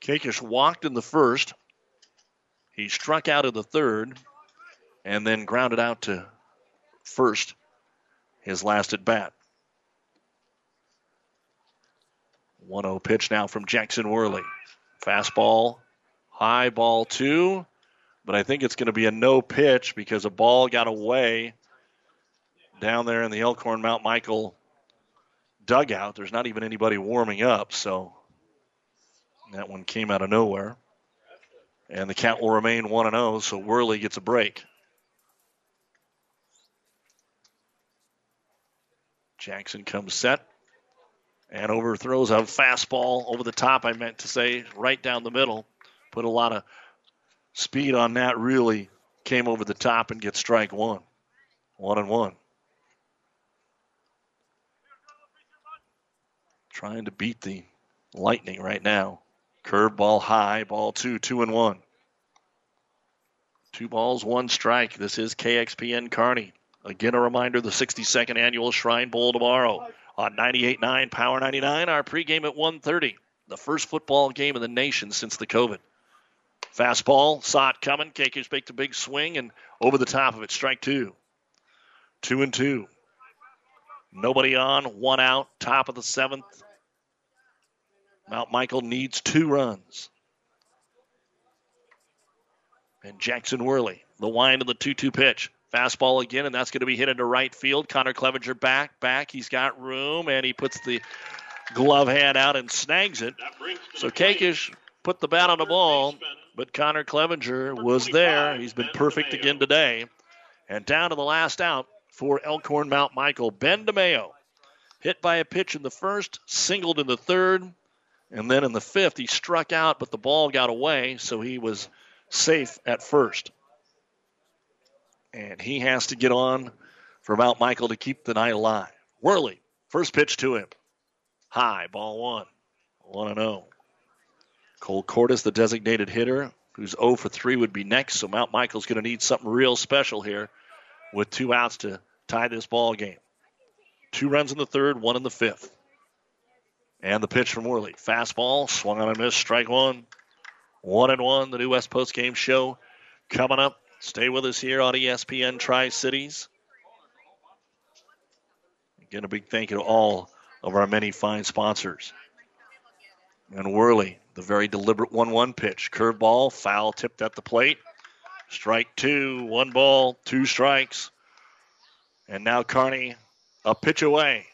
Kakish walked in the first. He struck out in the third and then grounded out to first his last at bat. 1 0 pitch now from Jackson Worley. Fastball, high ball two, but I think it's going to be a no pitch because a ball got away down there in the Elkhorn Mount Michael dugout. There's not even anybody warming up, so that one came out of nowhere. And the count will remain 1 0, so Worley gets a break. Jackson comes set and overthrows a fastball over the top, I meant to say, right down the middle. Put a lot of speed on that, really came over the top and gets strike one. One and one. Trying to beat the Lightning right now. Curveball high, ball two, two and one. Two balls, one strike. This is KXPN Kearney. Again, a reminder the 62nd annual Shrine Bowl tomorrow on 98.9 Power 99. Our pregame at 1:30. The first football game in the nation since the COVID. Fastball, saw it coming. Kakish makes a big swing and over the top of it. Strike two. Two and two. Nobody on, one out, top of the seventh. Mount Michael needs two runs. And Jackson Worley, the wind of the 2 2 pitch. Fastball again, and that's going to be hit into right field. Connor Clevenger back, back. He's got room, and he puts the glove hand out and snags it. So Kakish put the bat on the ball, but Connor Clevenger was there. He's been perfect again today. And down to the last out for Elkhorn Mount Michael. Ben DeMeo hit by a pitch in the first, singled in the third, and then in the fifth he struck out, but the ball got away, so he was safe at first. And he has to get on for Mount Michael to keep the night alive. Worley, first pitch to him. High, ball one. 1 0. Cole Cordes, the designated hitter, who's 0 for 3, would be next. So Mount Michael's going to need something real special here with two outs to tie this ball game. Two runs in the third, one in the fifth. And the pitch from Worley. Fastball, swung on a miss, strike one. One and one, the new West Post Game Show coming up. Stay with us here on ESPN Tri Cities. Again, a big thank you to all of our many fine sponsors. And Worley, the very deliberate 1 1 pitch. Curveball, foul tipped at the plate. Strike two, one ball, two strikes. And now Kearney a pitch away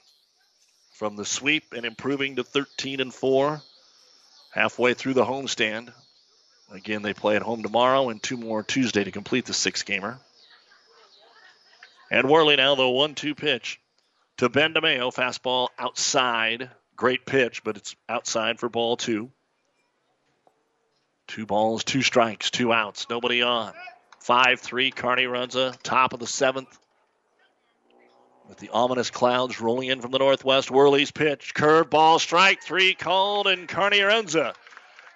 from the sweep and improving to 13 and 4 halfway through the homestand. Again, they play at home tomorrow and two more Tuesday to complete the six gamer. And Worley now the one-two pitch to Ben DeMeo. Fastball outside. Great pitch, but it's outside for ball two. Two balls, two strikes, two outs, nobody on. 5 3, Kearney Runza top of the seventh. With the ominous clouds rolling in from the northwest, Worley's pitch, curve ball, strike three called, and Kearney Runza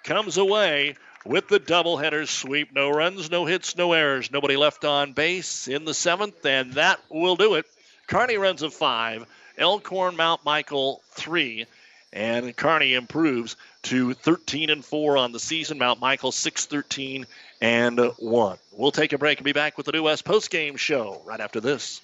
comes away with the doubleheader sweep. No runs, no hits, no errors. Nobody left on base in the seventh, and that will do it. Kearney Runza five, Elkhorn Mount Michael three, and Kearney improves to 13 and 4 on the season. Mount Michael 6 13 and 1. We'll take a break and be back with the New West Post Game Show right after this.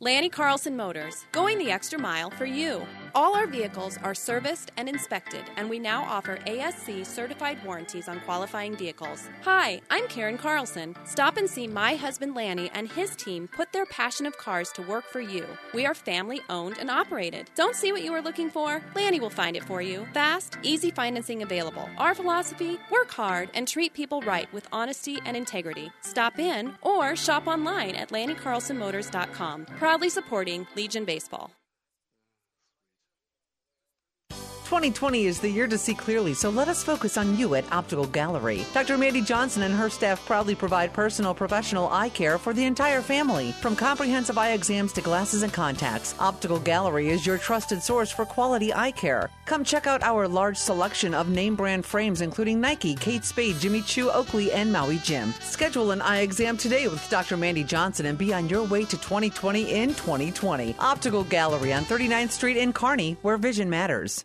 Lanny Carlson Motors, going the extra mile for you. All our vehicles are serviced and inspected, and we now offer ASC certified warranties on qualifying vehicles. Hi, I'm Karen Carlson. Stop and see my husband Lanny and his team put their passion of cars to work for you. We are family owned and operated. Don't see what you are looking for? Lanny will find it for you. Fast, easy financing available. Our philosophy work hard and treat people right with honesty and integrity. Stop in or shop online at LannyCarlsonMotors.com. Proudly supporting Legion Baseball. 2020 is the year to see clearly, so let us focus on you at Optical Gallery. Dr. Mandy Johnson and her staff proudly provide personal professional eye care for the entire family. From comprehensive eye exams to glasses and contacts, Optical Gallery is your trusted source for quality eye care. Come check out our large selection of name brand frames, including Nike, Kate Spade, Jimmy Choo, Oakley, and Maui Jim. Schedule an eye exam today with Dr. Mandy Johnson and be on your way to 2020 in 2020. Optical Gallery on 39th Street in Kearney, where vision matters.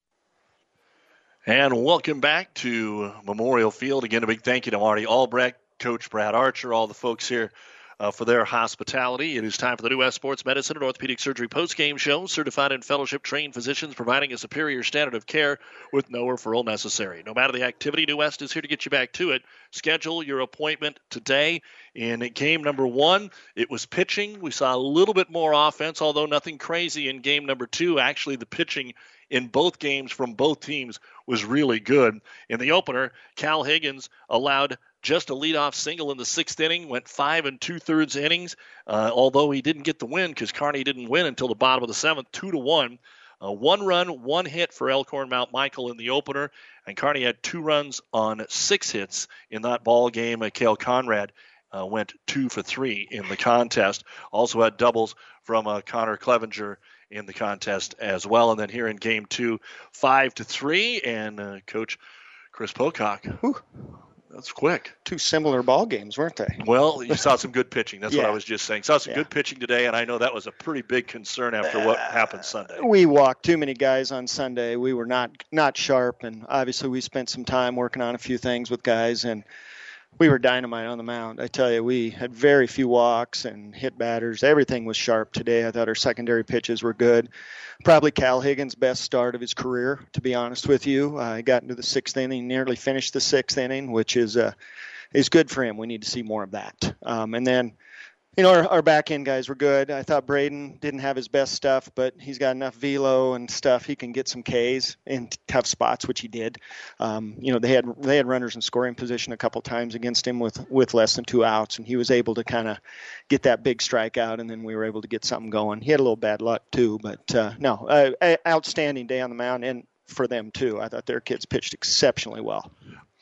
And welcome back to Memorial Field. Again, a big thank you to Marty Albrecht, Coach Brad Archer, all the folks here uh, for their hospitality. It is time for the New West Sports Medicine and Orthopedic Surgery post-game show. Certified and fellowship trained physicians providing a superior standard of care with no referral necessary. No matter the activity, New West is here to get you back to it. Schedule your appointment today. In game number one, it was pitching. We saw a little bit more offense, although nothing crazy in game number two. Actually, the pitching in both games from both teams was really good. In the opener, Cal Higgins allowed just a leadoff single in the sixth inning, went five and two thirds innings, uh, although he didn't get the win because Kearney didn't win until the bottom of the seventh, two to one. Uh, one run, one hit for Elkhorn Mount Michael in the opener, and Kearney had two runs on six hits in that ball game. Uh, Kale Conrad uh, went two for three in the contest. Also had doubles from uh, Connor Clevenger in the contest as well. And then here in game two, five to three, and uh, Coach Chris Pocock. Whew, that's quick. Two similar ball games, weren't they? Well, you saw some good pitching. That's Yeah. what I was just saying. Saw some Yeah. good pitching today, and I know that was a pretty big concern after what happened Sunday. We walked too many guys on Sunday. We were not not sharp, and obviously we spent some time working on a few things with guys, and we were dynamite on the mound. I tell you, we had very few walks and hit batters. Everything was sharp today. I thought our secondary pitches were good. Probably Cal Higgins' best start of his career, to be honest with you. Uh, he got into the sixth inning, nearly finished the sixth inning, which is uh, is good for him. We need to see more of that. Um, and then you know, our, our back end guys were good. I thought Braden didn't have his best stuff, but he's got enough velo and stuff. He can get some Ks in tough spots, which he did. Um, you know, they had they had runners in scoring position a couple times against him with with less than two outs, and he was able to kind of get that big strikeout, and then we were able to get something going. He had a little bad luck too, but uh, no, outstanding day on the mound, and for them too. I thought their kids pitched exceptionally well.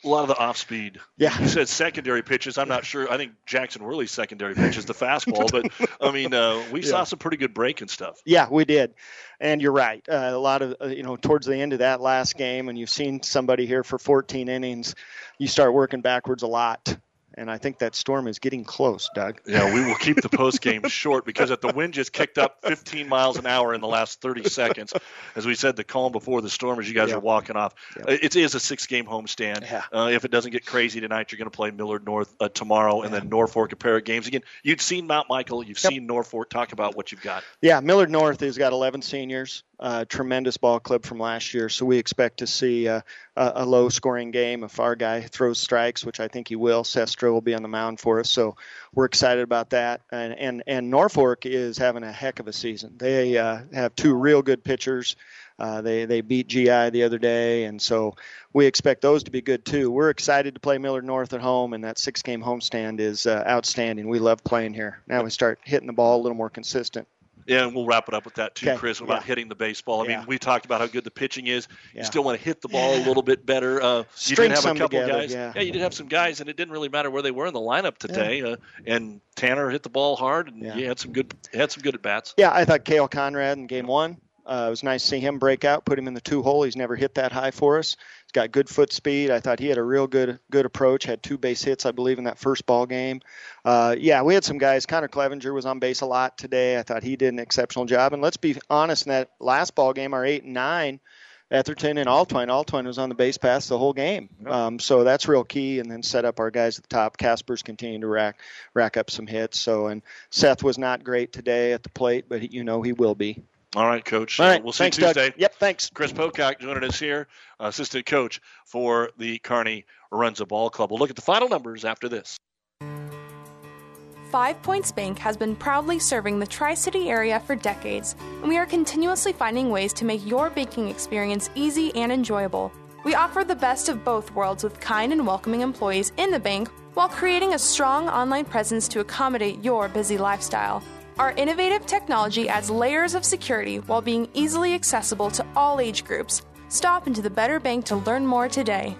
A lot of the off speed. Yeah. You said secondary pitches. I'm not sure. I think Jackson Worley's secondary pitch is the fastball, but I mean, uh, we saw some pretty good breaking stuff. Yeah, we did, and you're right. Uh, a lot of uh, you know towards the end of that last game, and you've seen somebody here for 14 innings, you start working backwards a lot, and I think that storm is getting close, Doug. Yeah, we will keep the post game short because if the wind just kicked up 15 miles an hour in the last 30 seconds, as we said, the calm before the storm as you guys Yeah. are walking off. Yeah. It is a six game homestand. Yeah. Uh, if it doesn't get crazy tonight, you're going to play Millard North uh, tomorrow and then Norfolk a pair of games. Again, you've seen Mount Michael, you've Yep. seen Norfolk. Talk about what you've got. Yeah, Millard North has got 11 seniors, uh, tremendous ball club from last year. So we expect to see uh, a, low scoring game if our guy throws strikes, which I think he will. Seth Stroh will be on the mound for us. So we're excited about that. And, and, and Norfolk is having a heck of a season. They uh, have two real good pitchers. Uh, they they beat GI the other day, and so we expect those to be good too. We're excited to play Millard North at home, and that six game homestand is uh, outstanding. We love playing here. Now we start hitting the ball a little more consistent. Yeah, and we'll wrap it up with that too, Okay, Chris, about yeah. hitting the baseball. I Yeah. mean, we talked about how good the pitching is. Yeah. You still want to hit the ball a little bit better. Uh, you did have some a couple together, guys. yeah. you did have some guys, and it didn't really matter where they were in the lineup today. Uh, and Tanner hit the ball hard, and Yeah. you had some good had some good at bats. Yeah, I thought Kale Conrad in game one. Uh, it was nice to see him break out, put him in the two hole. He's never hit that high for us. He's got good foot speed. I thought he had a real good good approach. Had two base hits, I believe, in that first ball game. Uh, yeah, we had some guys. Connor Clevenger was on base a lot today. I thought he did an exceptional job. And let's be honest, in that last ball game, our eight and nine, Etherton and Altwine. Altwine was on the base pass the whole game. Um, so that's real key. And then set up our guys at the top. Casper's continuing to rack rack up some hits. So and Seth was not great today at the plate, but he, you know he will be. All right, Coach. All right. We'll see thanks, you Tuesday. Doug. Yep, thanks. Chris Pocock joining us here, assistant coach for the Kearney Runza Ball Club. We'll look at the final numbers after this. Five Points Bank has been proudly serving the Tri City area for decades, and we are continuously finding ways to make your banking experience easy and enjoyable. We offer the best of both worlds with kind and welcoming employees in the bank while creating a strong online presence to accommodate your busy lifestyle. Our innovative technology adds layers of security while being easily accessible to all age groups. Stop into the Better Bank to learn more today.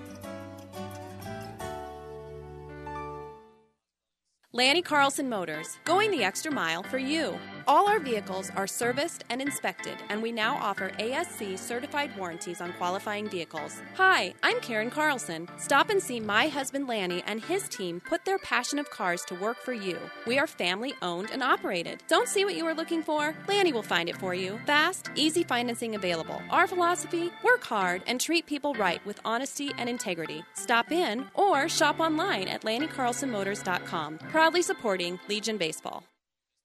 Lanny Carlson Motors, going the extra mile for you. All our vehicles are serviced and inspected, and we now offer ASC certified warranties on qualifying vehicles. Hi, I'm Karen Carlson. Stop and see my husband Lanny and his team put their passion of cars to work for you. We are family owned and operated. Don't see what you are looking for? Lanny will find it for you. Fast, easy financing available. Our philosophy work hard and treat people right with honesty and integrity. Stop in or shop online at LannyCarlsonMotors.com. Proudly supporting Legion Baseball.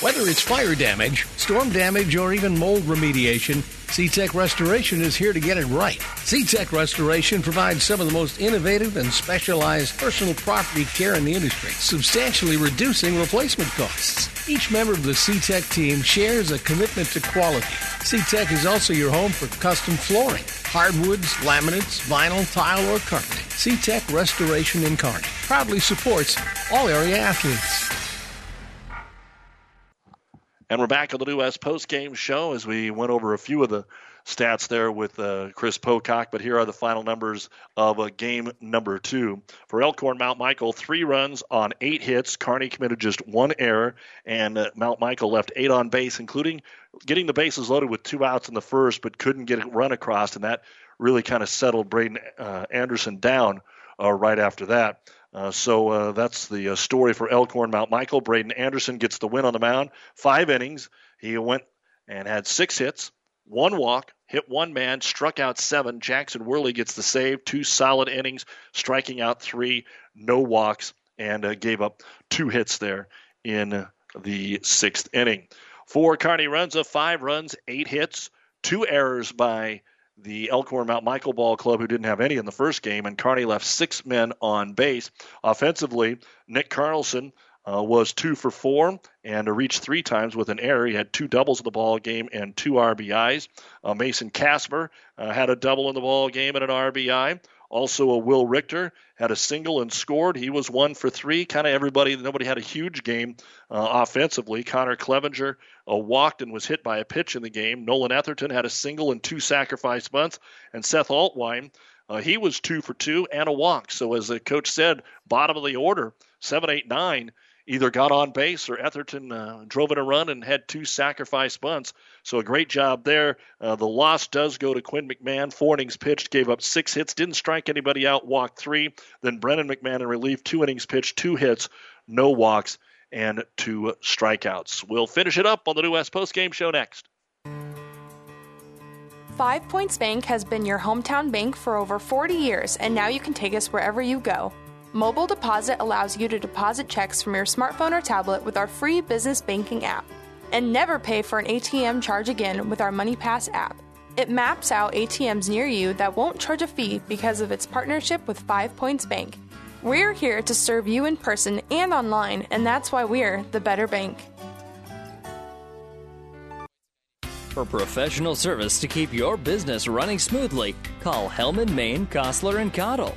Whether it's fire damage, storm damage, or even mold remediation, SeaTech Restoration is here to get it right. SeaTech Restoration provides some of the most innovative and specialized personal property care in the industry, substantially reducing replacement costs. Each member of the SeaTech team shares a commitment to quality. SeaTech is also your home for custom flooring, hardwoods, laminates, vinyl, tile, or carpeting. SeaTech Restoration in proudly supports all area athletes. And we're back on the New West post game show as we went over a few of the stats there with uh, Chris Pocock. But here are the final numbers of uh, game number two. For Elkhorn Mount Michael, three runs on eight hits. Kearney committed just one error, and uh, Mount Michael left eight on base, including getting the bases loaded with two outs in the first, but couldn't get a run across, and that really kind of settled Braden uh, Anderson down uh, right after that. Uh, so uh, that's the uh, story for Elkhorn Mount Michael. Braden Anderson gets the win on the mound. Five innings. He went and had six hits, one walk, hit one man, struck out seven. Jackson Worley gets the save. Two solid innings, striking out three, no walks, and uh, gave up two hits there in the sixth inning. For Kearney of five runs, eight hits, two errors by the Elkhorn Mount Michael Ball Club, who didn't have any in the first game, and Kearney left six men on base. Offensively, Nick Carlson uh, was two for four and reached three times with an error. He had two doubles in the ball game and two RBIs. Uh, Mason Casper uh, had a double in the ball game and an RBI. Also, a Will Richter had a single and scored. He was one for three. Kind of everybody, nobody had a huge game uh, offensively. Connor Clevenger uh, walked and was hit by a pitch in the game. Nolan Etherton had a single and two sacrifice bunts. And Seth Altwine, uh, he was two for two and a walk. So, as the coach said, bottom of the order, seven, eight, nine either got on base or Etherton uh, drove in a run and had two sacrifice bunts. So a great job there. Uh, the loss does go to Quinn McMahon. Four innings pitched, gave up six hits, didn't strike anybody out, walked three. Then Brennan McMahon in relief, two innings pitched, two hits, no walks, and two strikeouts. We'll finish it up on the New West Post Game Show next. Five Points Bank has been your hometown bank for over 40 years, and now you can take us wherever you go. Mobile Deposit allows you to deposit checks from your smartphone or tablet with our free business banking app. And never pay for an ATM charge again with our MoneyPass app. It maps out ATMs near you that won't charge a fee because of its partnership with Five Points Bank. We're here to serve you in person and online, and that's why we're the better bank. For professional service to keep your business running smoothly, call Hellman, Maine, Kostler, and Cottle.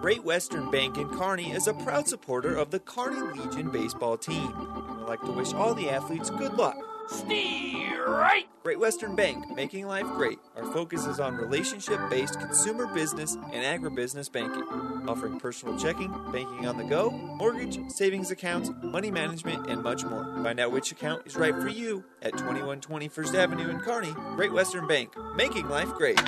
Great Western Bank in Kearney is a proud supporter of the Kearney Legion baseball team. We would like to wish all the athletes good luck. Steer right! Great Western Bank, making life great. Our focus is on relationship based consumer business and agribusiness banking, offering personal checking, banking on the go, mortgage, savings accounts, money management, and much more. Find out which account is right for you at 2120 First Avenue in Kearney. Great Western Bank, making life great.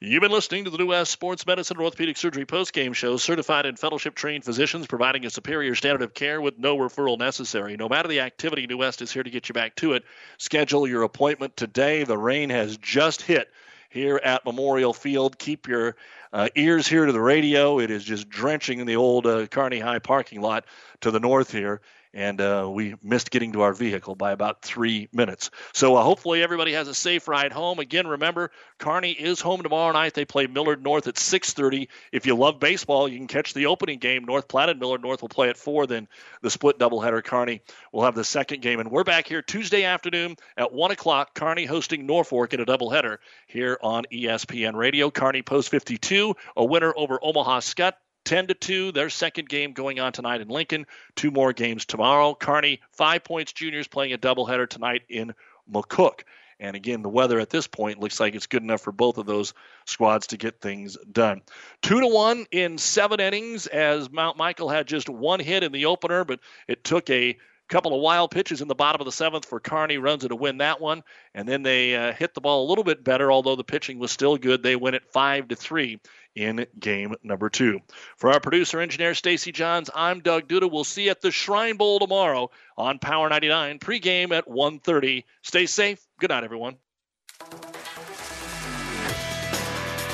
You've been listening to the New West Sports Medicine and Orthopedic Surgery postgame show. Certified and fellowship trained physicians providing a superior standard of care with no referral necessary. No matter the activity, New West is here to get you back to it. Schedule your appointment today. The rain has just hit here at Memorial Field. Keep your uh, ears here to the radio. It is just drenching in the old uh, Kearney High parking lot to the north here and uh, we missed getting to our vehicle by about three minutes. So uh, hopefully everybody has a safe ride home. Again, remember Kearney is home tomorrow night. They play Millard North at 6:30. If you love baseball, you can catch the opening game. North Platte and Millard North will play at four. Then the split doubleheader. Kearney will have the second game, and we're back here Tuesday afternoon at one o'clock. Kearney hosting Norfolk in a doubleheader here on ESPN Radio. Kearney Post 52, a winner over Omaha Skutt. 10 to 2, their second game going on tonight in Lincoln. Two more games tomorrow. Kearney Five Points Juniors playing a doubleheader tonight in McCook. And again, the weather at this point looks like it's good enough for both of those squads to get things done. Two to one in seven innings, as Mount Michael had just one hit in the opener, but it took a couple of wild pitches in the bottom of the seventh for Kearney Runza to win that one, and then they uh, hit the ball a little bit better, although the pitching was still good. They win it five to three in game number two. For our producer engineer Stacy Johns, I'm Doug Duda. We'll see you at the Shrine Bowl tomorrow on Power 99 pregame at 1:30. Stay safe. Good night, everyone.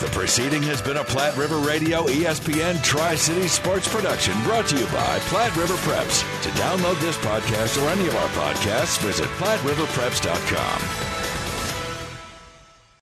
The proceeding has been a Platte River Radio ESPN Tri City Sports production brought to you by Platte River Preps. To download this podcast or any of our podcasts, visit PlatteRiverPreps.com.